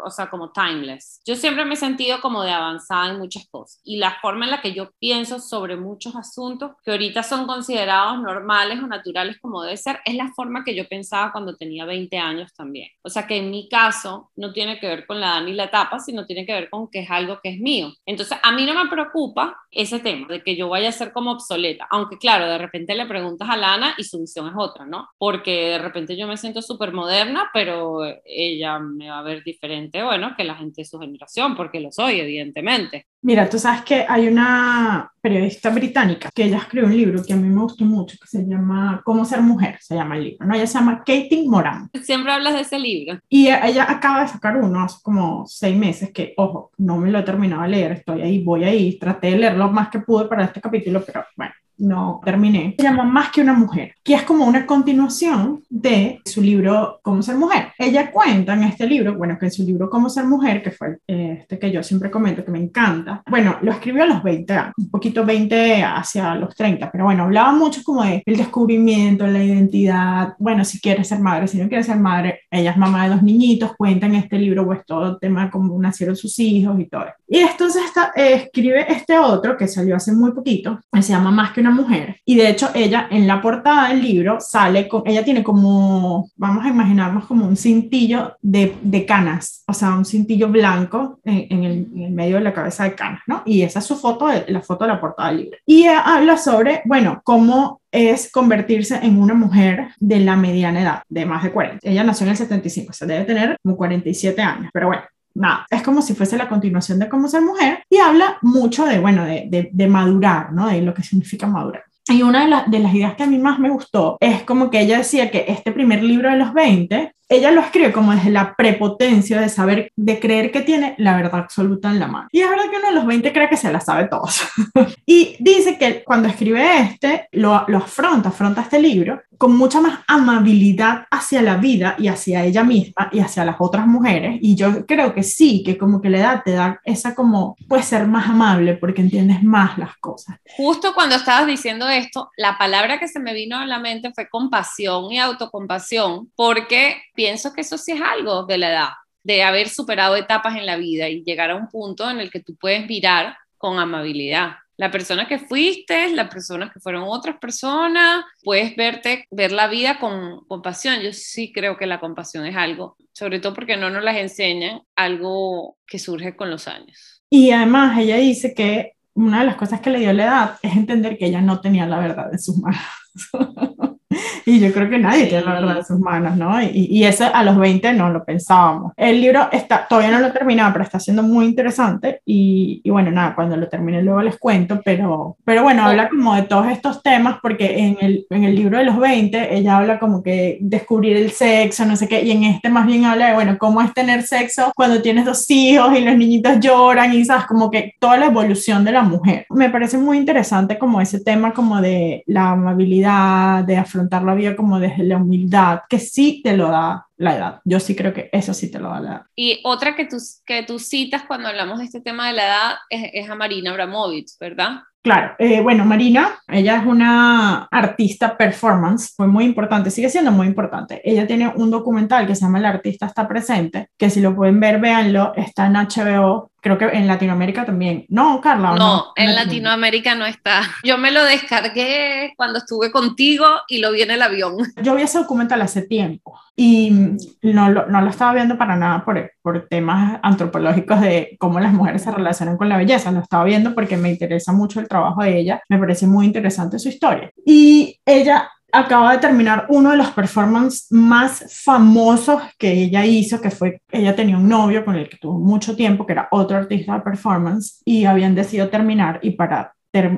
o sea, como timeless. Yo siempre me he sentido como de avanzada en muchas cosas y la forma en la que yo pienso sobre muchos asuntos que ahorita son considerados normales o naturales como debe ser, es la forma que yo pensaba cuando tenía 20 años también. O sea, que en mi caso no tiene que ver con la edad ni la etapa, sino tiene que ver con que es algo que es mío. Entonces, a mí no me preocupa ese tema de que yo vaya a ser como obsoleto aunque claro, de repente le preguntas a Lana y su visión es otra, ¿no? Porque de repente yo me siento súper moderna, pero ella me va a ver diferente, bueno, que la gente de su generación, porque lo soy, evidentemente. Mira, tú sabes que hay una periodista británica que ella escribió un libro que a mí me gustó mucho, que se llama Cómo ser mujer, se llama el libro, ¿no? Ella se llama Katie Moran. Siempre hablas de ese libro. Y ella acaba de sacar uno hace como seis meses, que, ojo, no me lo he terminado de leer, estoy ahí, voy ahí, traté de leerlo más que pude para este capítulo, pero bueno, no terminé, se llama Más que una mujer, que es como una continuación de su libro Cómo ser mujer. Ella cuenta en este libro, bueno, que en su libro Cómo ser mujer, que fue este que yo siempre comento, que me encanta, bueno, lo escribió a los 20 años, un poquito 20 hacia los 30, pero bueno, hablaba mucho como de el descubrimiento, la identidad, bueno, si quiere ser madre, si no quiere ser madre, ella es mamá de dos niñitos, cuenta en este libro pues todo el tema de cómo nacieron sus hijos y todo. Y entonces está, eh, escribe este otro que salió hace muy poquito, que se llama Más que mujer. Y de hecho ella en la portada del libro sale con, ella tiene como, vamos a imaginarnos como un cintillo de, canas, o sea, un cintillo blanco en, el, en, el, medio de la cabeza de canas, ¿no? Y esa es su foto, la foto de la portada del libro. Y habla sobre, bueno, cómo es convertirse en una mujer de la mediana edad, de más de 40. Ella nació en el 75, o sea, debe tener como 47 años, pero bueno, nada, es como si fuese la continuación de cómo ser mujer y habla mucho de, bueno, de, de, madurar, ¿no? De lo que significa madurar. Y una de, las de las ideas que a mí más me gustó es como que ella decía que este primer libro de los 20 ella lo escribe como desde la prepotencia de saber, de creer que tiene la verdad absoluta en la mano. Y es verdad que uno de los 20 cree que se la sabe todos. *laughs* y dice que cuando escribe este, lo, lo afronta, afronta este libro con mucha más amabilidad hacia la vida y hacia ella misma y hacia las otras mujeres. Y yo creo que sí, que como que la edad te da esa como, puedes ser más amable porque entiendes más las cosas. Justo cuando estabas diciendo esto, la palabra que se me vino a la mente fue compasión y autocompasión, porque pienso que eso sí es algo de la edad, de haber superado etapas en la vida y llegar a un punto en el que tú puedes mirar con amabilidad la persona que fuiste, la persona que fueron otras personas, puedes verte, ver la vida con compasión. Yo sí creo que la compasión es algo, sobre todo porque no nos las enseñan, algo que surge con los años. Y además ella dice que una de las cosas que le dio la edad es entender que ella no tenía la verdad en sus manos. *laughs* *laughs* y yo creo que nadie tiene la verdad en sus manos, ¿no? Y, y, eso a los 20 no lo pensábamos. El libro está, todavía no lo he terminado, pero está siendo muy interesante y, y, bueno, nada, cuando lo termine luego les cuento, pero, pero bueno, habla como de todos estos temas porque en el, en el libro de los 20 ella habla como que descubrir el sexo, no sé qué, y en este más bien habla de, bueno, cómo es tener sexo cuando tienes dos hijos y los niñitos lloran y sabes, como que toda la evolución de la mujer. Me parece muy interesante como ese tema como de la amabilidad, de afrontar la vida como desde la humildad, que sí te lo da la edad. Yo sí creo que eso sí te lo da la edad. Y otra que tú, que tú citas cuando hablamos de este tema de la edad es, es a Marina Abramovich, ¿verdad? Claro, eh, bueno, Marina, ella es una artista performance, fue muy importante, sigue siendo muy importante. Ella tiene un documental que se llama El artista está presente, que si lo pueden ver, véanlo, está en HBO, creo que en Latinoamérica también. No, Carla. No, no en Latinoamérica no está. *laughs* Yo me lo descargué cuando estuve contigo y lo vi en el avión. *laughs* Yo vi ese documental hace tiempo y no lo, no lo estaba viendo para nada por, por temas antropológicos de cómo las mujeres se relacionan con la belleza. Lo estaba viendo porque me interesa mucho el trabajo de ella. Me parece muy interesante su historia. Y ella acaba de terminar uno de los performances más famosos que ella hizo, que fue, ella tenía un novio con el que tuvo mucho tiempo, que era otro artista de performance, y habían decidido terminar, y para,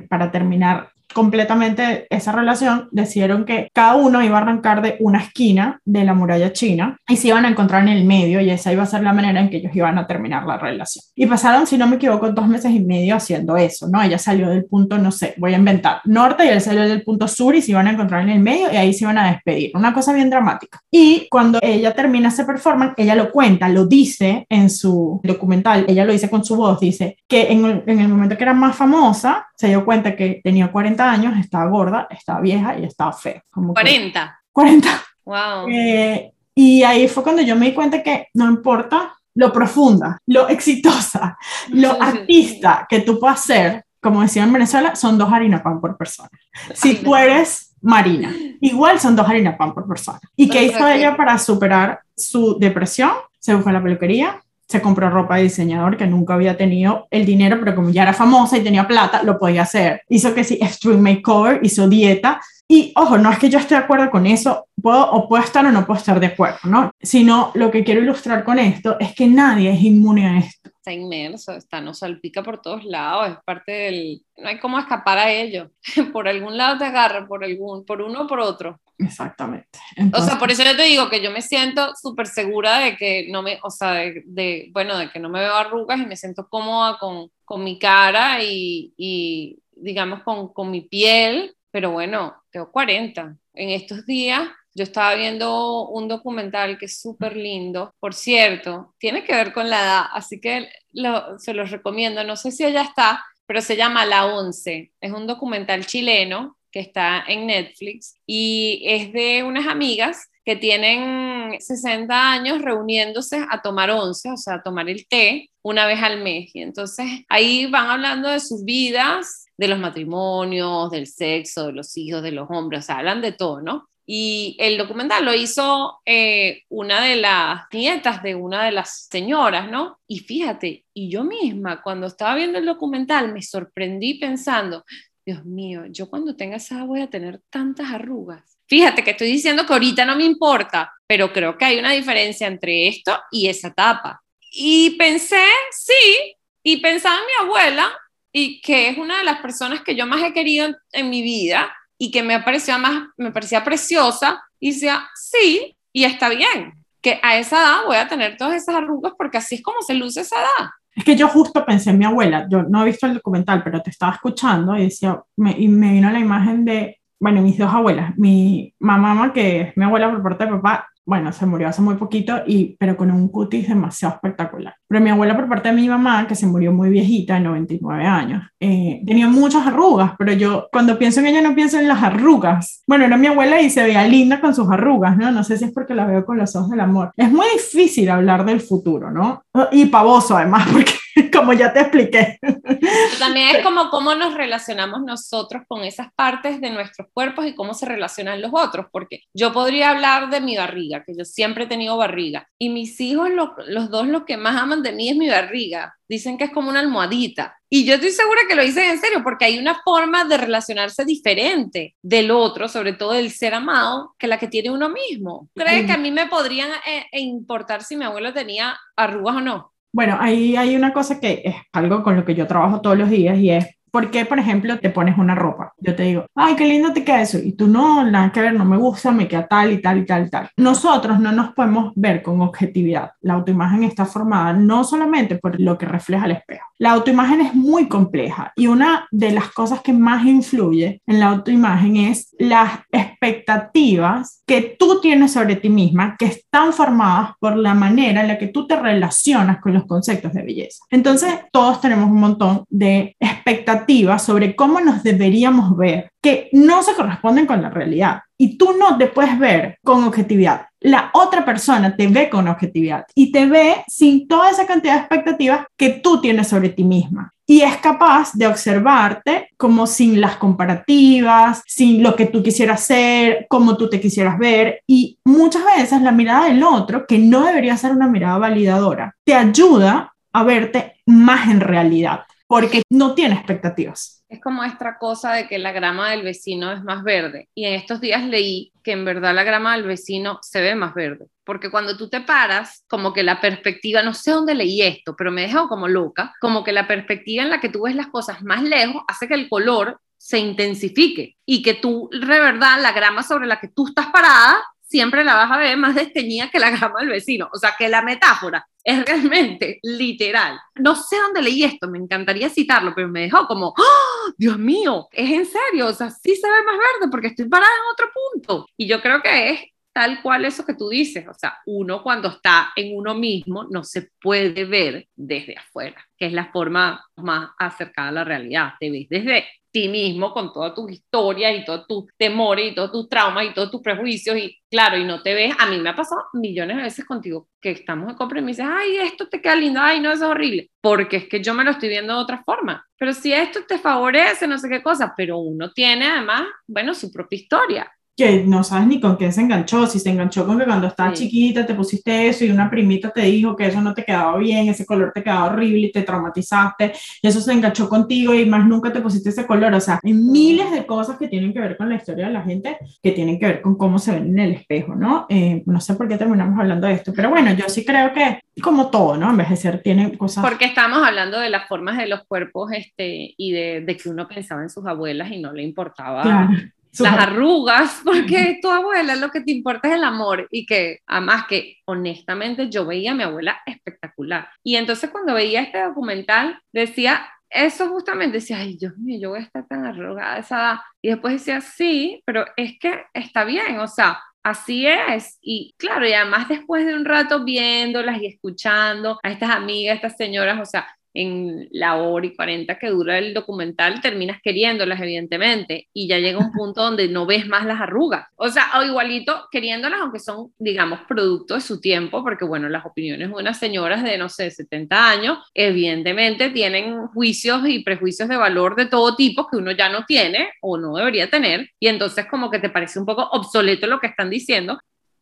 para terminar completamente esa relación, decidieron que cada uno iba a arrancar de una esquina de la muralla china y se iban a encontrar en el medio y esa iba a ser la manera en que ellos iban a terminar la relación. Y pasaron, si no me equivoco, dos meses y medio haciendo eso, ¿no? Ella salió del punto, no sé, voy a inventar, norte y él salió del punto sur y se iban a encontrar en el medio y ahí se iban a despedir. Una cosa bien dramática. Y cuando ella termina ese performance, ella lo cuenta, lo dice en su documental, ella lo dice con su voz, dice que en el, en el momento que era más famosa, se dio cuenta que tenía 40 años, estaba gorda, estaba vieja y estaba fea. Como 40. 40. Wow. Eh, y ahí fue cuando yo me di cuenta que no importa lo profunda, lo exitosa, lo *laughs* artista que tú puedas ser, como decía en Venezuela, son dos harina pan por persona. Si tú eres Marina, igual son dos harina pan por persona. ¿Y qué hizo ella para superar su depresión? Se fue a la peluquería, se compró ropa de diseñador que nunca había tenido el dinero, pero como ya era famosa y tenía plata, lo podía hacer. Hizo que sí, extreme makeover, hizo dieta. Y ojo, no es que yo esté de acuerdo con eso, puedo o puedo estar o no puedo estar de acuerdo, ¿no? Sino lo que quiero ilustrar con esto es que nadie es inmune a esto. Está inmerso, está, nos salpica por todos lados, es parte del... No hay cómo escapar a ello. *laughs* por algún lado te agarra, por, algún, por uno o por otro. Exactamente. Entonces, o sea, por eso yo te digo que yo me siento súper segura de que no me, o sea, de, de, bueno, de que no me veo arrugas y me siento cómoda con, con mi cara y, y digamos, con, con, mi piel, pero bueno, tengo 40. En estos días yo estaba viendo un documental que es súper lindo, por cierto, tiene que ver con la edad, así que lo, se los recomiendo, no sé si ya está, pero se llama La Once, es un documental chileno que está en Netflix y es de unas amigas que tienen 60 años reuniéndose a tomar once, o sea, a tomar el té una vez al mes. Y entonces ahí van hablando de sus vidas, de los matrimonios, del sexo, de los hijos, de los hombres, o sea, hablan de todo, ¿no? Y el documental lo hizo eh, una de las nietas de una de las señoras, ¿no? Y fíjate, y yo misma cuando estaba viendo el documental me sorprendí pensando, Dios mío, yo cuando tenga esa voy a tener tantas arrugas. Fíjate que estoy diciendo que ahorita no me importa, pero creo que hay una diferencia entre esto y esa etapa. Y pensé, sí, y pensaba en mi abuela, y que es una de las personas que yo más he querido en mi vida, y que me parecía más, me parecía preciosa y decía, sí, y está bien, que a esa edad voy a tener todas esas arrugas porque así es como se luce esa edad. Es que yo justo pensé en mi abuela, yo no he visto el documental, pero te estaba escuchando y decía, y me vino la imagen de, bueno, mis dos abuelas, mi mamá, que es mi abuela por parte de papá, bueno, se murió hace muy poquito, y, pero con un cutis demasiado espectacular. Pero mi abuela por parte de mi mamá, que se murió muy viejita, de 99 años, eh, tenía muchas arrugas, pero yo cuando pienso en ella no pienso en las arrugas. Bueno, era mi abuela y se veía linda con sus arrugas, ¿no? No sé si es porque la veo con los ojos del amor. Es muy difícil hablar del futuro, ¿no? Y pavoso además, *laughs* porque *laughs* como ya te expliqué. También es como cómo nos relacionamos nosotros con esas partes de nuestros cuerpos y cómo se relacionan los otros, porque yo podría hablar de mi barriga, que yo siempre he tenido barriga, y mis hijos, los dos, lo que más aman de mí es mi barriga. Dicen que es como una almohadita. Y yo estoy segura que lo dicen en serio, porque hay una forma de relacionarse diferente del otro, sobre todo del ser amado, que la que tiene uno mismo. ¿Crees que a mí me podrían eh, importar si mi abuelo tenía arrugas o no? Bueno, ahí hay una cosa que es algo con lo que yo trabajo todos los días y es ¿Por qué, por ejemplo, te pones una ropa? Yo te digo, ay, qué lindo te queda eso. Y tú no, nada que ver, no me gusta, me queda tal y tal y tal y tal. Nosotros no nos podemos ver con objetividad. La autoimagen está formada no solamente por lo que refleja el espejo. La autoimagen es muy compleja y una de las cosas que más influye en la autoimagen es las expectativas que tú tienes sobre ti misma, que están formadas por la manera en la que tú te relacionas con los conceptos de belleza. Entonces, todos tenemos un montón de expectativas sobre cómo nos deberíamos ver que no se corresponden con la realidad. Y tú no te puedes ver con objetividad. La otra persona te ve con objetividad y te ve sin toda esa cantidad de expectativas que tú tienes sobre ti misma. Y es capaz de observarte como sin las comparativas, sin lo que tú quisieras ser, como tú te quisieras ver. Y muchas veces la mirada del otro, que no debería ser una mirada validadora, te ayuda a verte más en realidad porque no tiene expectativas. Es como esta cosa de que la grama del vecino es más verde. Y en estos días leí que en verdad la grama del vecino se ve más verde. Porque cuando tú te paras, como que la perspectiva, no sé dónde leí esto, pero me dejó como loca, como que la perspectiva en la que tú ves las cosas más lejos hace que el color se intensifique y que tú, de verdad, la grama sobre la que tú estás parada siempre la vas a ver más desteñida que la grama del vecino. O sea, que la metáfora es realmente literal. No sé dónde leí esto, me encantaría citarlo, pero me dejó como, ¡Oh, Dios mío, es en serio, o sea, sí se ve más verde porque estoy parada en otro punto. Y yo creo que es tal cual eso que tú dices, o sea, uno cuando está en uno mismo no se puede ver desde afuera, que es la forma más acercada a la realidad, te ves desde ti mismo con toda tu historia y todos tus temores y todos tus traumas y todos tus prejuicios y claro, y no te ves, a mí me ha pasado millones de veces contigo que estamos en compra y me dices, ay, esto te queda lindo, ay, no, eso es horrible, porque es que yo me lo estoy viendo de otra forma, pero si esto te favorece, no sé qué cosa, pero uno tiene además, bueno, su propia historia que no sabes ni con quién se enganchó, si se enganchó con que cuando estabas chiquita te pusiste eso y una primita te dijo que eso no te quedaba bien, ese color te quedaba horrible y te traumatizaste, y eso se enganchó contigo y más nunca te pusiste ese color, o sea, hay miles de cosas que tienen que ver con la historia de la gente, que tienen que ver con cómo se ven en el espejo, ¿no? Eh, no sé por qué terminamos hablando de esto, pero bueno, yo sí creo que como todo, ¿no? Envejecer tiene cosas... Porque estamos hablando de las formas de los cuerpos este, y de, de que uno pensaba en sus abuelas y no le importaba. Claro las arrugas, *laughs* porque tu abuela lo que te importa es el amor y que además que honestamente yo veía a mi abuela espectacular. Y entonces cuando veía este documental decía, eso justamente decía, ay Dios mío, yo voy a estar tan arrugada esa Y después decía, sí, pero es que está bien, o sea, Así es. Y claro, y además después de un rato viéndolas y escuchando a estas amigas, estas señoras, o sea, en la hora y 40 que dura el documental, terminas queriéndolas, evidentemente, y ya llega un *laughs* punto donde no ves más las arrugas. O sea, o igualito queriéndolas, aunque son, digamos, producto de su tiempo, porque bueno, las opiniones de unas señoras de, no sé, 70 años, evidentemente tienen juicios y prejuicios de valor de todo tipo que uno ya no tiene o no debería tener, y entonces como que te parece un poco obsoleto lo que están diciendo,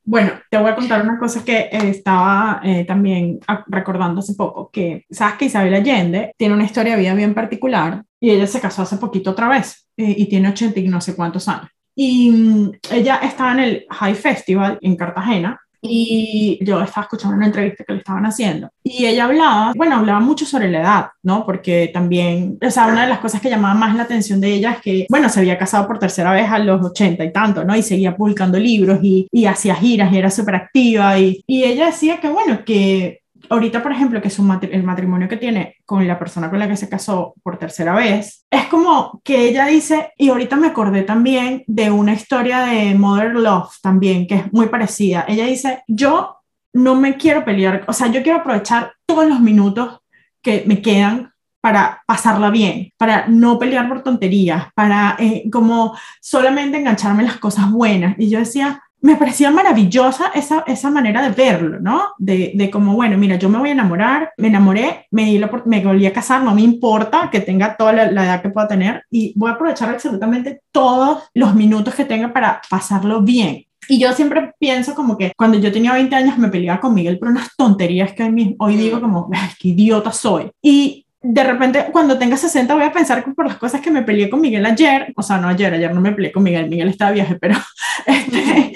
bueno, te voy a contar una cosa que eh, estaba eh, también recordando hace poco, que sabes que Isabel Allende tiene una historia de vida bien particular y ella se casó hace poquito otra vez eh, y tiene 80 y no sé cuántos años. Y mm, ella estaba en el High Festival en Cartagena y yo estaba escuchando una entrevista que le estaban haciendo y ella hablaba, bueno, hablaba mucho sobre la edad, ¿no? Porque también, o sea, una de las cosas que llamaba más la atención de ella es que, bueno, se había casado por tercera vez a los 80 y tanto, ¿no? Y seguía publicando libros y, y hacía giras y era súper activa y, y ella decía que, bueno, que ahorita, por ejemplo, que su el matrimonio que tiene con la persona con la que se casó por tercera vez, es como que ella dice, y ahorita me acordé también de una historia de Mother Love también, que es muy parecida. Ella dice, yo no me quiero pelear, o sea, yo quiero aprovechar todos los minutos que me quedan para pasarla bien, para no pelear por tonterías, para eh, como solamente engancharme en las cosas buenas. Y yo decía, me parecía maravillosa esa, esa manera de verlo, ¿no? De, de, como, bueno, mira, yo me voy a enamorar, me enamoré, me, di me volví a casar, no me importa que tenga toda la, edad que pueda tener y voy a aprovechar absolutamente todos los minutos que tenga para pasarlo bien. Y yo siempre pienso como que cuando yo tenía 20 años me peleaba con Miguel por unas tonterías que hoy digo como, qué idiota soy. Y de repente cuando tenga 60 voy a pensar que por las cosas que me peleé con Miguel ayer, o sea, no ayer, ayer no me peleé con Miguel, Miguel estaba viaje, pero *laughs* este,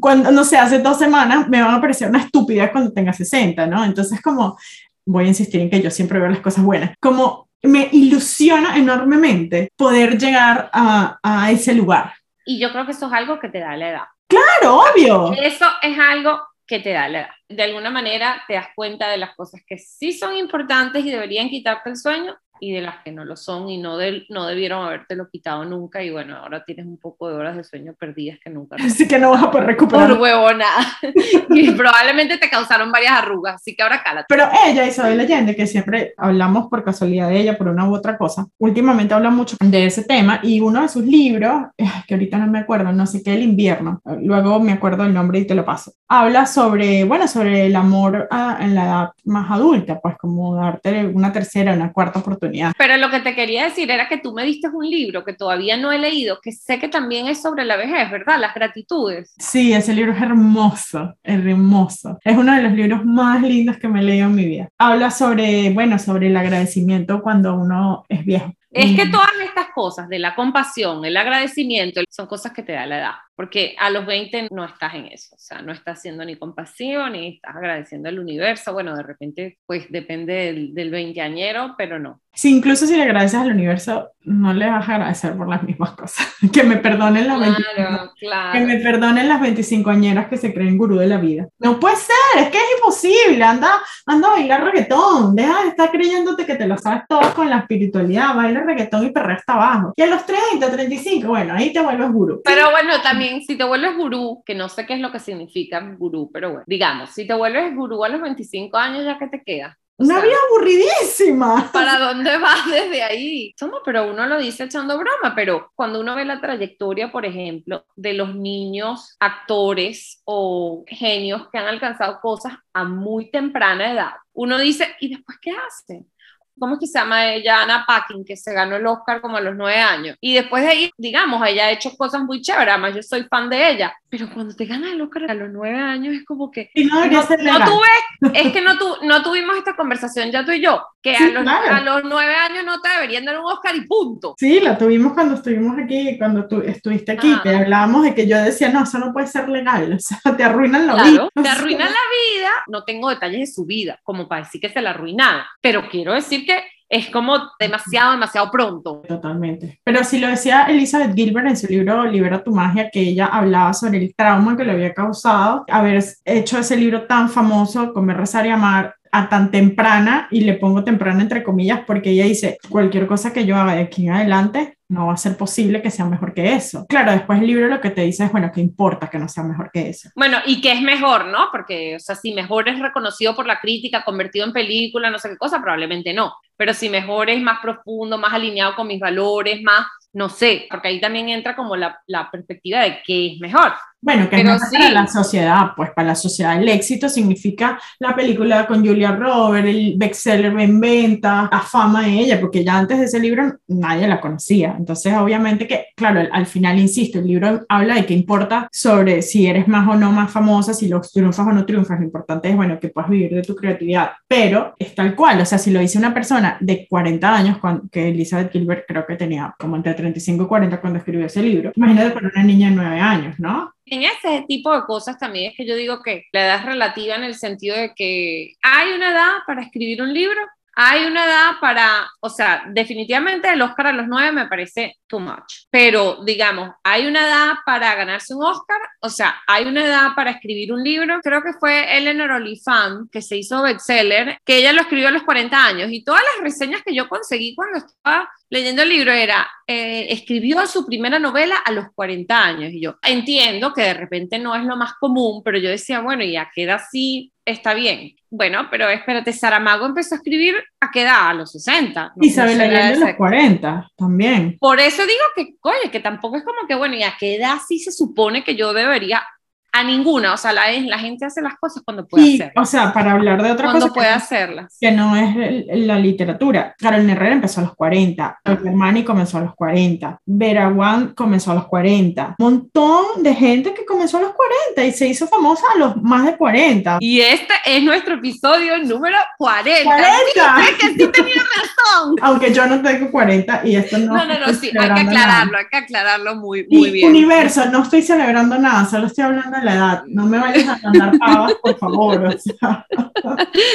cuando, no sé, hace dos semanas me van a parecer una estupidez cuando tenga 60, ¿no? Entonces como, voy a insistir en que yo siempre veo las cosas buenas, como me ilusiona enormemente poder llegar a, a ese lugar. Y yo creo que eso es algo que te da la edad. Claro, obvio. Eso es algo que te da la edad. De alguna manera te das cuenta de las cosas que sí son importantes y deberían quitarte el sueño y de las que no lo son y no, de, no debieron habértelo quitado nunca y bueno, ahora tienes un poco de horas de sueño perdidas que nunca. *laughs* Así que no vas a poder recuperar. Por huevona. *laughs* y probablemente te causaron varias arrugas, así que ahora cálate. Pero ella, Isabel Allende, que siempre hablamos por casualidad de ella, por una u otra cosa, últimamente habla mucho de ese tema y uno de sus libros, que ahorita no me acuerdo, no sé qué, El invierno, luego me acuerdo el nombre y te lo paso, habla sobre, bueno, sobre el amor en la edad más adulta, pues como darte una tercera, una cuarta oportunidad pero lo que te quería decir era que tú me diste un libro que todavía no he leído, que sé que también es sobre la vejez, ¿verdad? Las gratitudes. Sí, ese libro es hermoso, hermoso. Es uno de los libros más lindos que me he leído en mi vida. Habla sobre, bueno, sobre el agradecimiento cuando uno es viejo. Es que todas estas cosas de la compasión, el agradecimiento, son cosas que te da la edad, porque a los 20 no estás en eso, o sea, no estás siendo ni compasión, ni estás agradeciendo al universo, bueno, de repente, pues depende del, del veinteañero, pero no. Sí, incluso si le agradeces al universo, no le vas a agradecer por las mismas cosas. *laughs* que me perdonen las claro, claro. que me perdonen las 25 añeras que se creen gurú de la vida. No puede ser, es que es imposible. Anda, anda a bailar reggaetón, deja de estar creyéndote que te lo sabes todo con la espiritualidad, baila reggaetón y perrea hasta abajo. Y a los 30, 35, bueno, ahí te vuelves gurú. Pero bueno, también si te vuelves gurú, que no sé qué es lo que significa gurú, pero bueno, digamos, si te vuelves gurú a los 25 años, ¿ya que te queda? Una vida aburridísima. ¿Para dónde vas *laughs* desde ahí? No, pero uno lo dice echando broma, pero cuando uno ve la trayectoria, por ejemplo, de los niños actores o genios que han alcanzado cosas a muy temprana edad, uno dice, ¿y después qué hacen? ¿Cómo es que se llama ella? Ana Packing, que se ganó el Oscar como a los nueve años. Y después de ahí, digamos, ella ha hecho cosas muy chéveres, además yo soy fan de ella. Pero cuando te ganas el Oscar a los nueve años es como que... no, no, tuve, es que no, tu, no tuvimos esta conversación ya tú y yo, que a, los, a, los, nueve años no te deberían dar un Oscar y punto. Sí, la tuvimos cuando estuvimos aquí, cuando tú estuviste aquí, que hablábamos de que yo decía, no, eso no puede ser legal, *laughs* o sea, te arruinan la vida. Te arruinan la vida, no tengo detalles de su vida, como para decir que se la arruinaron, pero quiero decir que es como demasiado, demasiado pronto. Totalmente. Pero si lo decía Elizabeth Gilbert en su libro Libera tu magia, que ella hablaba sobre el trauma que le había causado haber hecho ese libro tan famoso, Comer, Rezar y Amar, a tan temprana, y le pongo temprana entre comillas, porque ella dice, cualquier cosa que yo haga de aquí en adelante no va a ser posible que sea mejor que eso. Claro, después el libro lo que te dice es, bueno, ¿qué importa que no sea mejor que eso? Bueno, y que es mejor, ¿no? Porque, o sea, si mejor es reconocido por la crítica, convertido en película, no sé qué cosa, probablemente no. Pero si mejor es más profundo, más alineado con mis valores, más, no sé, porque ahí también entra como la, la perspectiva de qué es mejor. Bueno, que es para la sociedad, pues para la sociedad el éxito significa la película con Julia Roberts, el bestseller en venta, la fama de ella, porque ya antes de ese libro nadie la conocía. Entonces, obviamente que, claro, al, final, insisto, el libro habla de qué importa sobre si eres más o no más famosa, si los triunfas o no triunfas. Lo importante es, bueno, que puedas vivir de tu creatividad. Pero es tal cual, o sea, si lo dice una persona de 40 años, que Elizabeth Gilbert creo que tenía como entre 35 y 40 cuando escribió ese libro, imagínate para una niña de 9 años, ¿no? En ese tipo de cosas también es que yo digo que la edad es relativa en el sentido de que hay una edad para escribir un libro, hay una edad para, o sea, definitivamente el Oscar a los nueve me parece too much, pero digamos, hay una edad para ganarse un Oscar, o sea, hay una edad para escribir un libro, creo que fue Eleanor Oliphant, que se hizo bestseller, que ella lo escribió a los 40 años y todas las reseñas que yo conseguí cuando estaba leyendo el libro era, eh, escribió su primera novela a los 40 años y yo entiendo que de repente no es lo más común, pero yo decía, bueno, y a qué edad sí está bien. Bueno, pero espérate, Saramago empezó a escribir a qué edad, a los 60. No Isabel Allende a los 40 también. Por eso digo que, oye, que tampoco es como que, bueno, ¿y a qué edad sí se supone que yo debería a ninguna, o sea, la, la gente hace las cosas cuando puede sí, hacerlas. O sea, para hablar de otra cuando cosa. puede hacerlas. Que no es la literatura. Carolina Herrera empezó a los 40, Hermani comenzó a los 40, Vera Wang comenzó a los 40. Un montón de gente que comenzó a los 40 y se hizo famosa a los más de 40. Y este es nuestro episodio número 40. 40. Sí, que sí tenía razón. *laughs* Aunque yo no tengo 40 y esto no. No, no, no, sí, hay que aclararlo, nada. hay que aclararlo muy, muy y bien. Universo, no estoy celebrando nada, solo estoy hablando la edad. No me vayas a mandar pavas, por favor. O sea.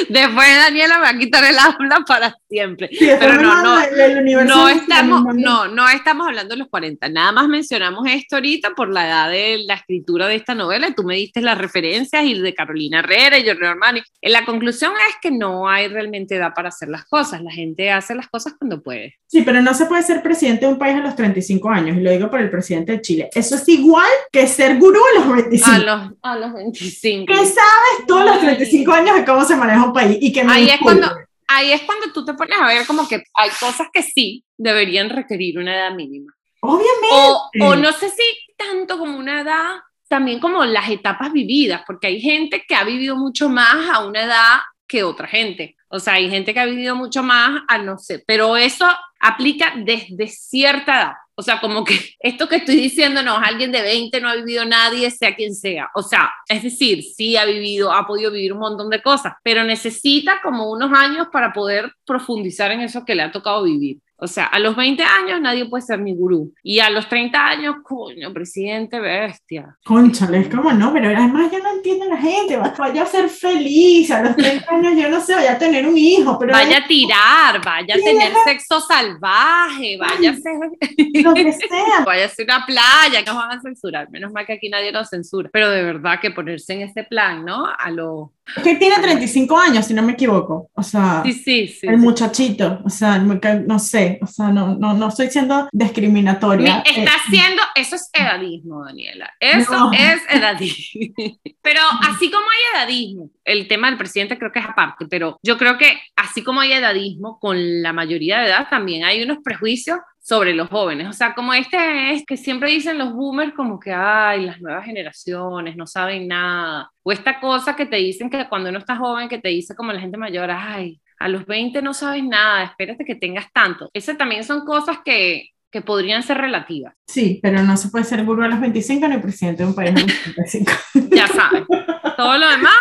Después Daniela me va a quitar el habla para siempre. Sí, Pero no, no, no, estamos, no, no estamos hablando de los 40. Nada más mencionamos esto ahorita por la edad de la escritura de esta novela. Tú me diste las referencias y de Carolina Herrera y Giorgio Armani. La conclusión es que no hay realmente edad para hacer las cosas. La gente hace las cosas cuando puede. Sí, pero no se puede ser presidente de un país a los 35 años. Y lo digo por el presidente de Chile. Eso es igual que ser gurú a los 25. A los, a los 25. ¿Qué sabes tú a los 35 años de cómo se maneja un país? Y que me ahí, es cuando, ahí es cuando tú te pones a ver como que hay cosas que sí deberían requerir una edad mínima. Obviamente. O, o no sé si tanto como una edad, también como las etapas vividas, porque hay gente que ha vivido mucho más a una edad que otra gente. O sea, hay gente que ha vivido mucho más a no sé, pero eso aplica desde cierta edad. O sea, como que *laughs* esto que estoy diciendo no alguien de 20, no ha vivido nadie, sea quien sea. O sea, es decir, sí ha vivido, ha podido vivir un montón de cosas, pero necesita como unos años para poder profundizar en eso que le ha tocado vivir. O sea, a los 20 años nadie puede ser mi gurú. Y a los 30 años, coño, presidente bestia. Conchale, es como no, pero además yo no entiendo a la gente. Vaya a ser feliz. A los 30 años yo no sé, vaya a tener un hijo. Pero vaya a tirar, vaya a tener sexo salvaje, vaya a ser. Lo que sea. *laughs* Vaya a ser una playa, que nos van a censurar. Menos mal que aquí nadie nos censura. Pero de verdad que ponerse en ese plan, ¿no? A lo. Que tiene 35 años, si no me equivoco. O sea, sí, sí, sí, el muchachito. O sea, no sé. O sea, no, no, no estoy siendo discriminatoria. Está eh, siendo, eso es edadismo, Daniela. Eso no. es edadismo. *laughs* Pero así como hay edadismo, el tema del presidente creo que es aparte, pero yo creo que así como hay edadismo con la mayoría de edad, también hay unos prejuicios sobre los jóvenes. O sea, como este es que siempre dicen los boomers como que, ay, las nuevas generaciones no saben nada. O esta cosa que te dicen que cuando uno está joven, que te dice como la gente mayor, ay, a los 20 no sabes nada, espérate que tengas tanto. Esas también son cosas que, que podrían ser relativas. Sí, pero no se puede ser gurú a los 25 ni presidente de un país a los 25. *laughs* ya sabes. Todo lo demás.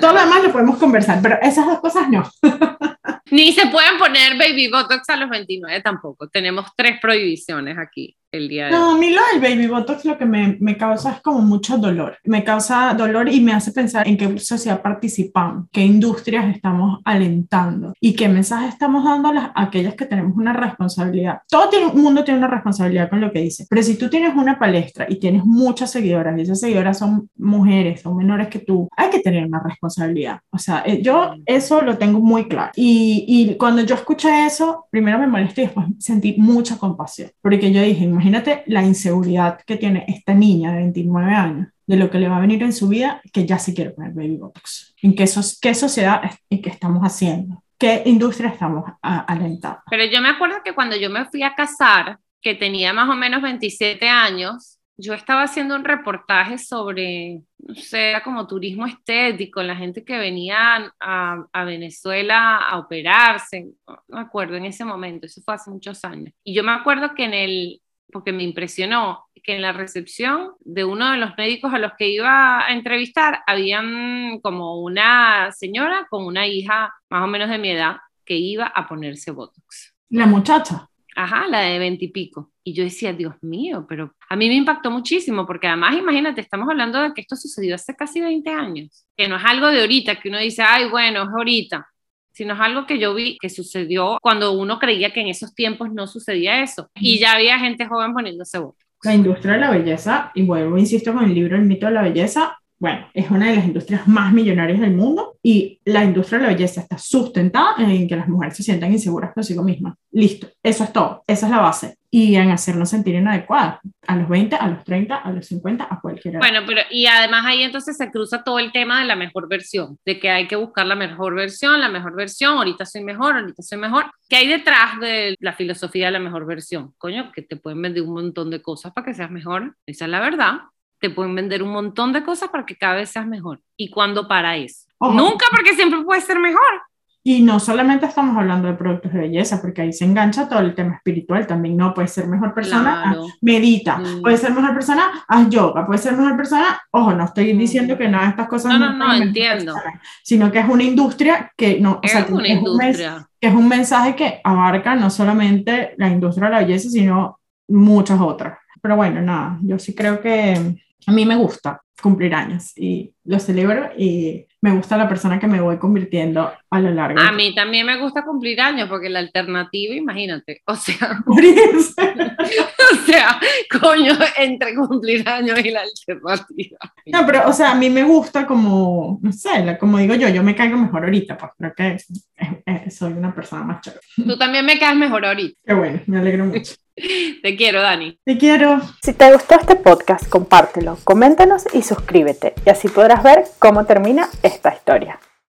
Todo lo demás lo podemos conversar, pero esas dos cosas no. *laughs* Ni se pueden poner baby botox a los 29 tampoco. Tenemos tres prohibiciones aquí el día de No, a mí lo del baby botox lo que me, me, causa es como mucho dolor. Me causa dolor y me hace pensar en qué sociedad participamos, qué industrias estamos alentando y qué mensajes estamos dando a, las, a aquellas que tenemos una responsabilidad. Todo el mundo tiene una responsabilidad con lo que dice, pero si tú tienes una palestra y tienes muchas seguidoras y esas seguidoras son mujeres, son menores que tú, hay que tener una responsabilidad. O sea, yo eso lo tengo muy claro. Y, y cuando yo escuché eso, primero me molesté y después sentí mucha compasión, porque yo dije, imagínate la inseguridad que tiene esta niña de 29 años de lo que le va a venir en su vida que ya se quiere poner baby botox. ¿En qué, so qué sociedad y qué estamos haciendo? ¿Qué industria estamos alentando? Pero yo me acuerdo que cuando yo me fui a casar, que tenía más o menos 27 años, yo estaba haciendo un reportaje sobre, no sé, era como turismo estético, la gente que venía a, a, Venezuela a operarse, no me acuerdo en ese momento, eso fue hace muchos años. Y yo me acuerdo que en el, porque me impresionó, que en la recepción de uno de los médicos a los que iba a entrevistar, habían como una señora con una hija más o menos de mi edad que iba a ponerse Botox. La muchacha. Ajá, la de 20 y pico. Y yo decía, Dios mío, pero a mí me impactó muchísimo, porque además, imagínate, estamos hablando de que esto sucedió hace casi 20 años, que no es algo de ahorita, que uno dice, ay, bueno, es ahorita, sino es algo que yo vi que sucedió cuando uno creía que en esos tiempos no sucedía eso. Y ya había gente joven poniéndose voz. La industria de la belleza, y vuelvo, insisto con el libro El mito de la belleza, bueno, es una de las industrias más millonarias del mundo y la industria de la belleza está sustentada en que las mujeres se sientan inseguras consigo mismas. Listo, eso es todo, esa es la base. Y en hacernos sentir inadecuadas, a los 20, a los 30, a los 50, a cualquier edad. Bueno, pero y además ahí entonces se cruza todo el tema de la mejor versión, de que hay que buscar la mejor versión, la mejor versión, ahorita soy mejor, ahorita soy mejor. ¿Qué hay detrás de la filosofía de la mejor versión? Coño, que te pueden vender un montón de cosas para que seas mejor, esa es la verdad te pueden vender un montón de cosas para que cada vez seas mejor. ¿Y cuándo para eso? Nunca porque siempre puede ser mejor. Y no solamente estamos hablando de productos de belleza, porque ahí se engancha todo el tema espiritual también, ¿no? Puede ser mejor persona, ah, medita, mm. puede ser mejor persona, haz yoga, puede ser mejor persona, ojo, no estoy mm. diciendo que nada de estas cosas no, no, no, entiendo. sino que es una industria que no, es, una industria. que es un mensaje que abarca no solamente la industria de la belleza, sino muchas otras. Pero bueno, nada, yo sí creo que a mí me gusta cumplir años y lo celebro y me gusta la persona que me voy convirtiendo a lo largo. A mí también me gusta cumplir años porque la alternativa, imagínate, o sea, *laughs* *laughs* o sea, coño, entre cumplir años y la alternativa. No, pero o sea, a mí me gusta como, no sé, como digo yo, yo me caigo mejor ahorita, pues creo que soy una persona más chévere. Tú también me caes mejor ahorita. Qué bueno, me alegro mucho. *laughs* Te quiero, Dani. Te quiero. Si te gustó este podcast, compártelo, coméntanos y suscríbete. Y así podrás ver cómo termina esta historia.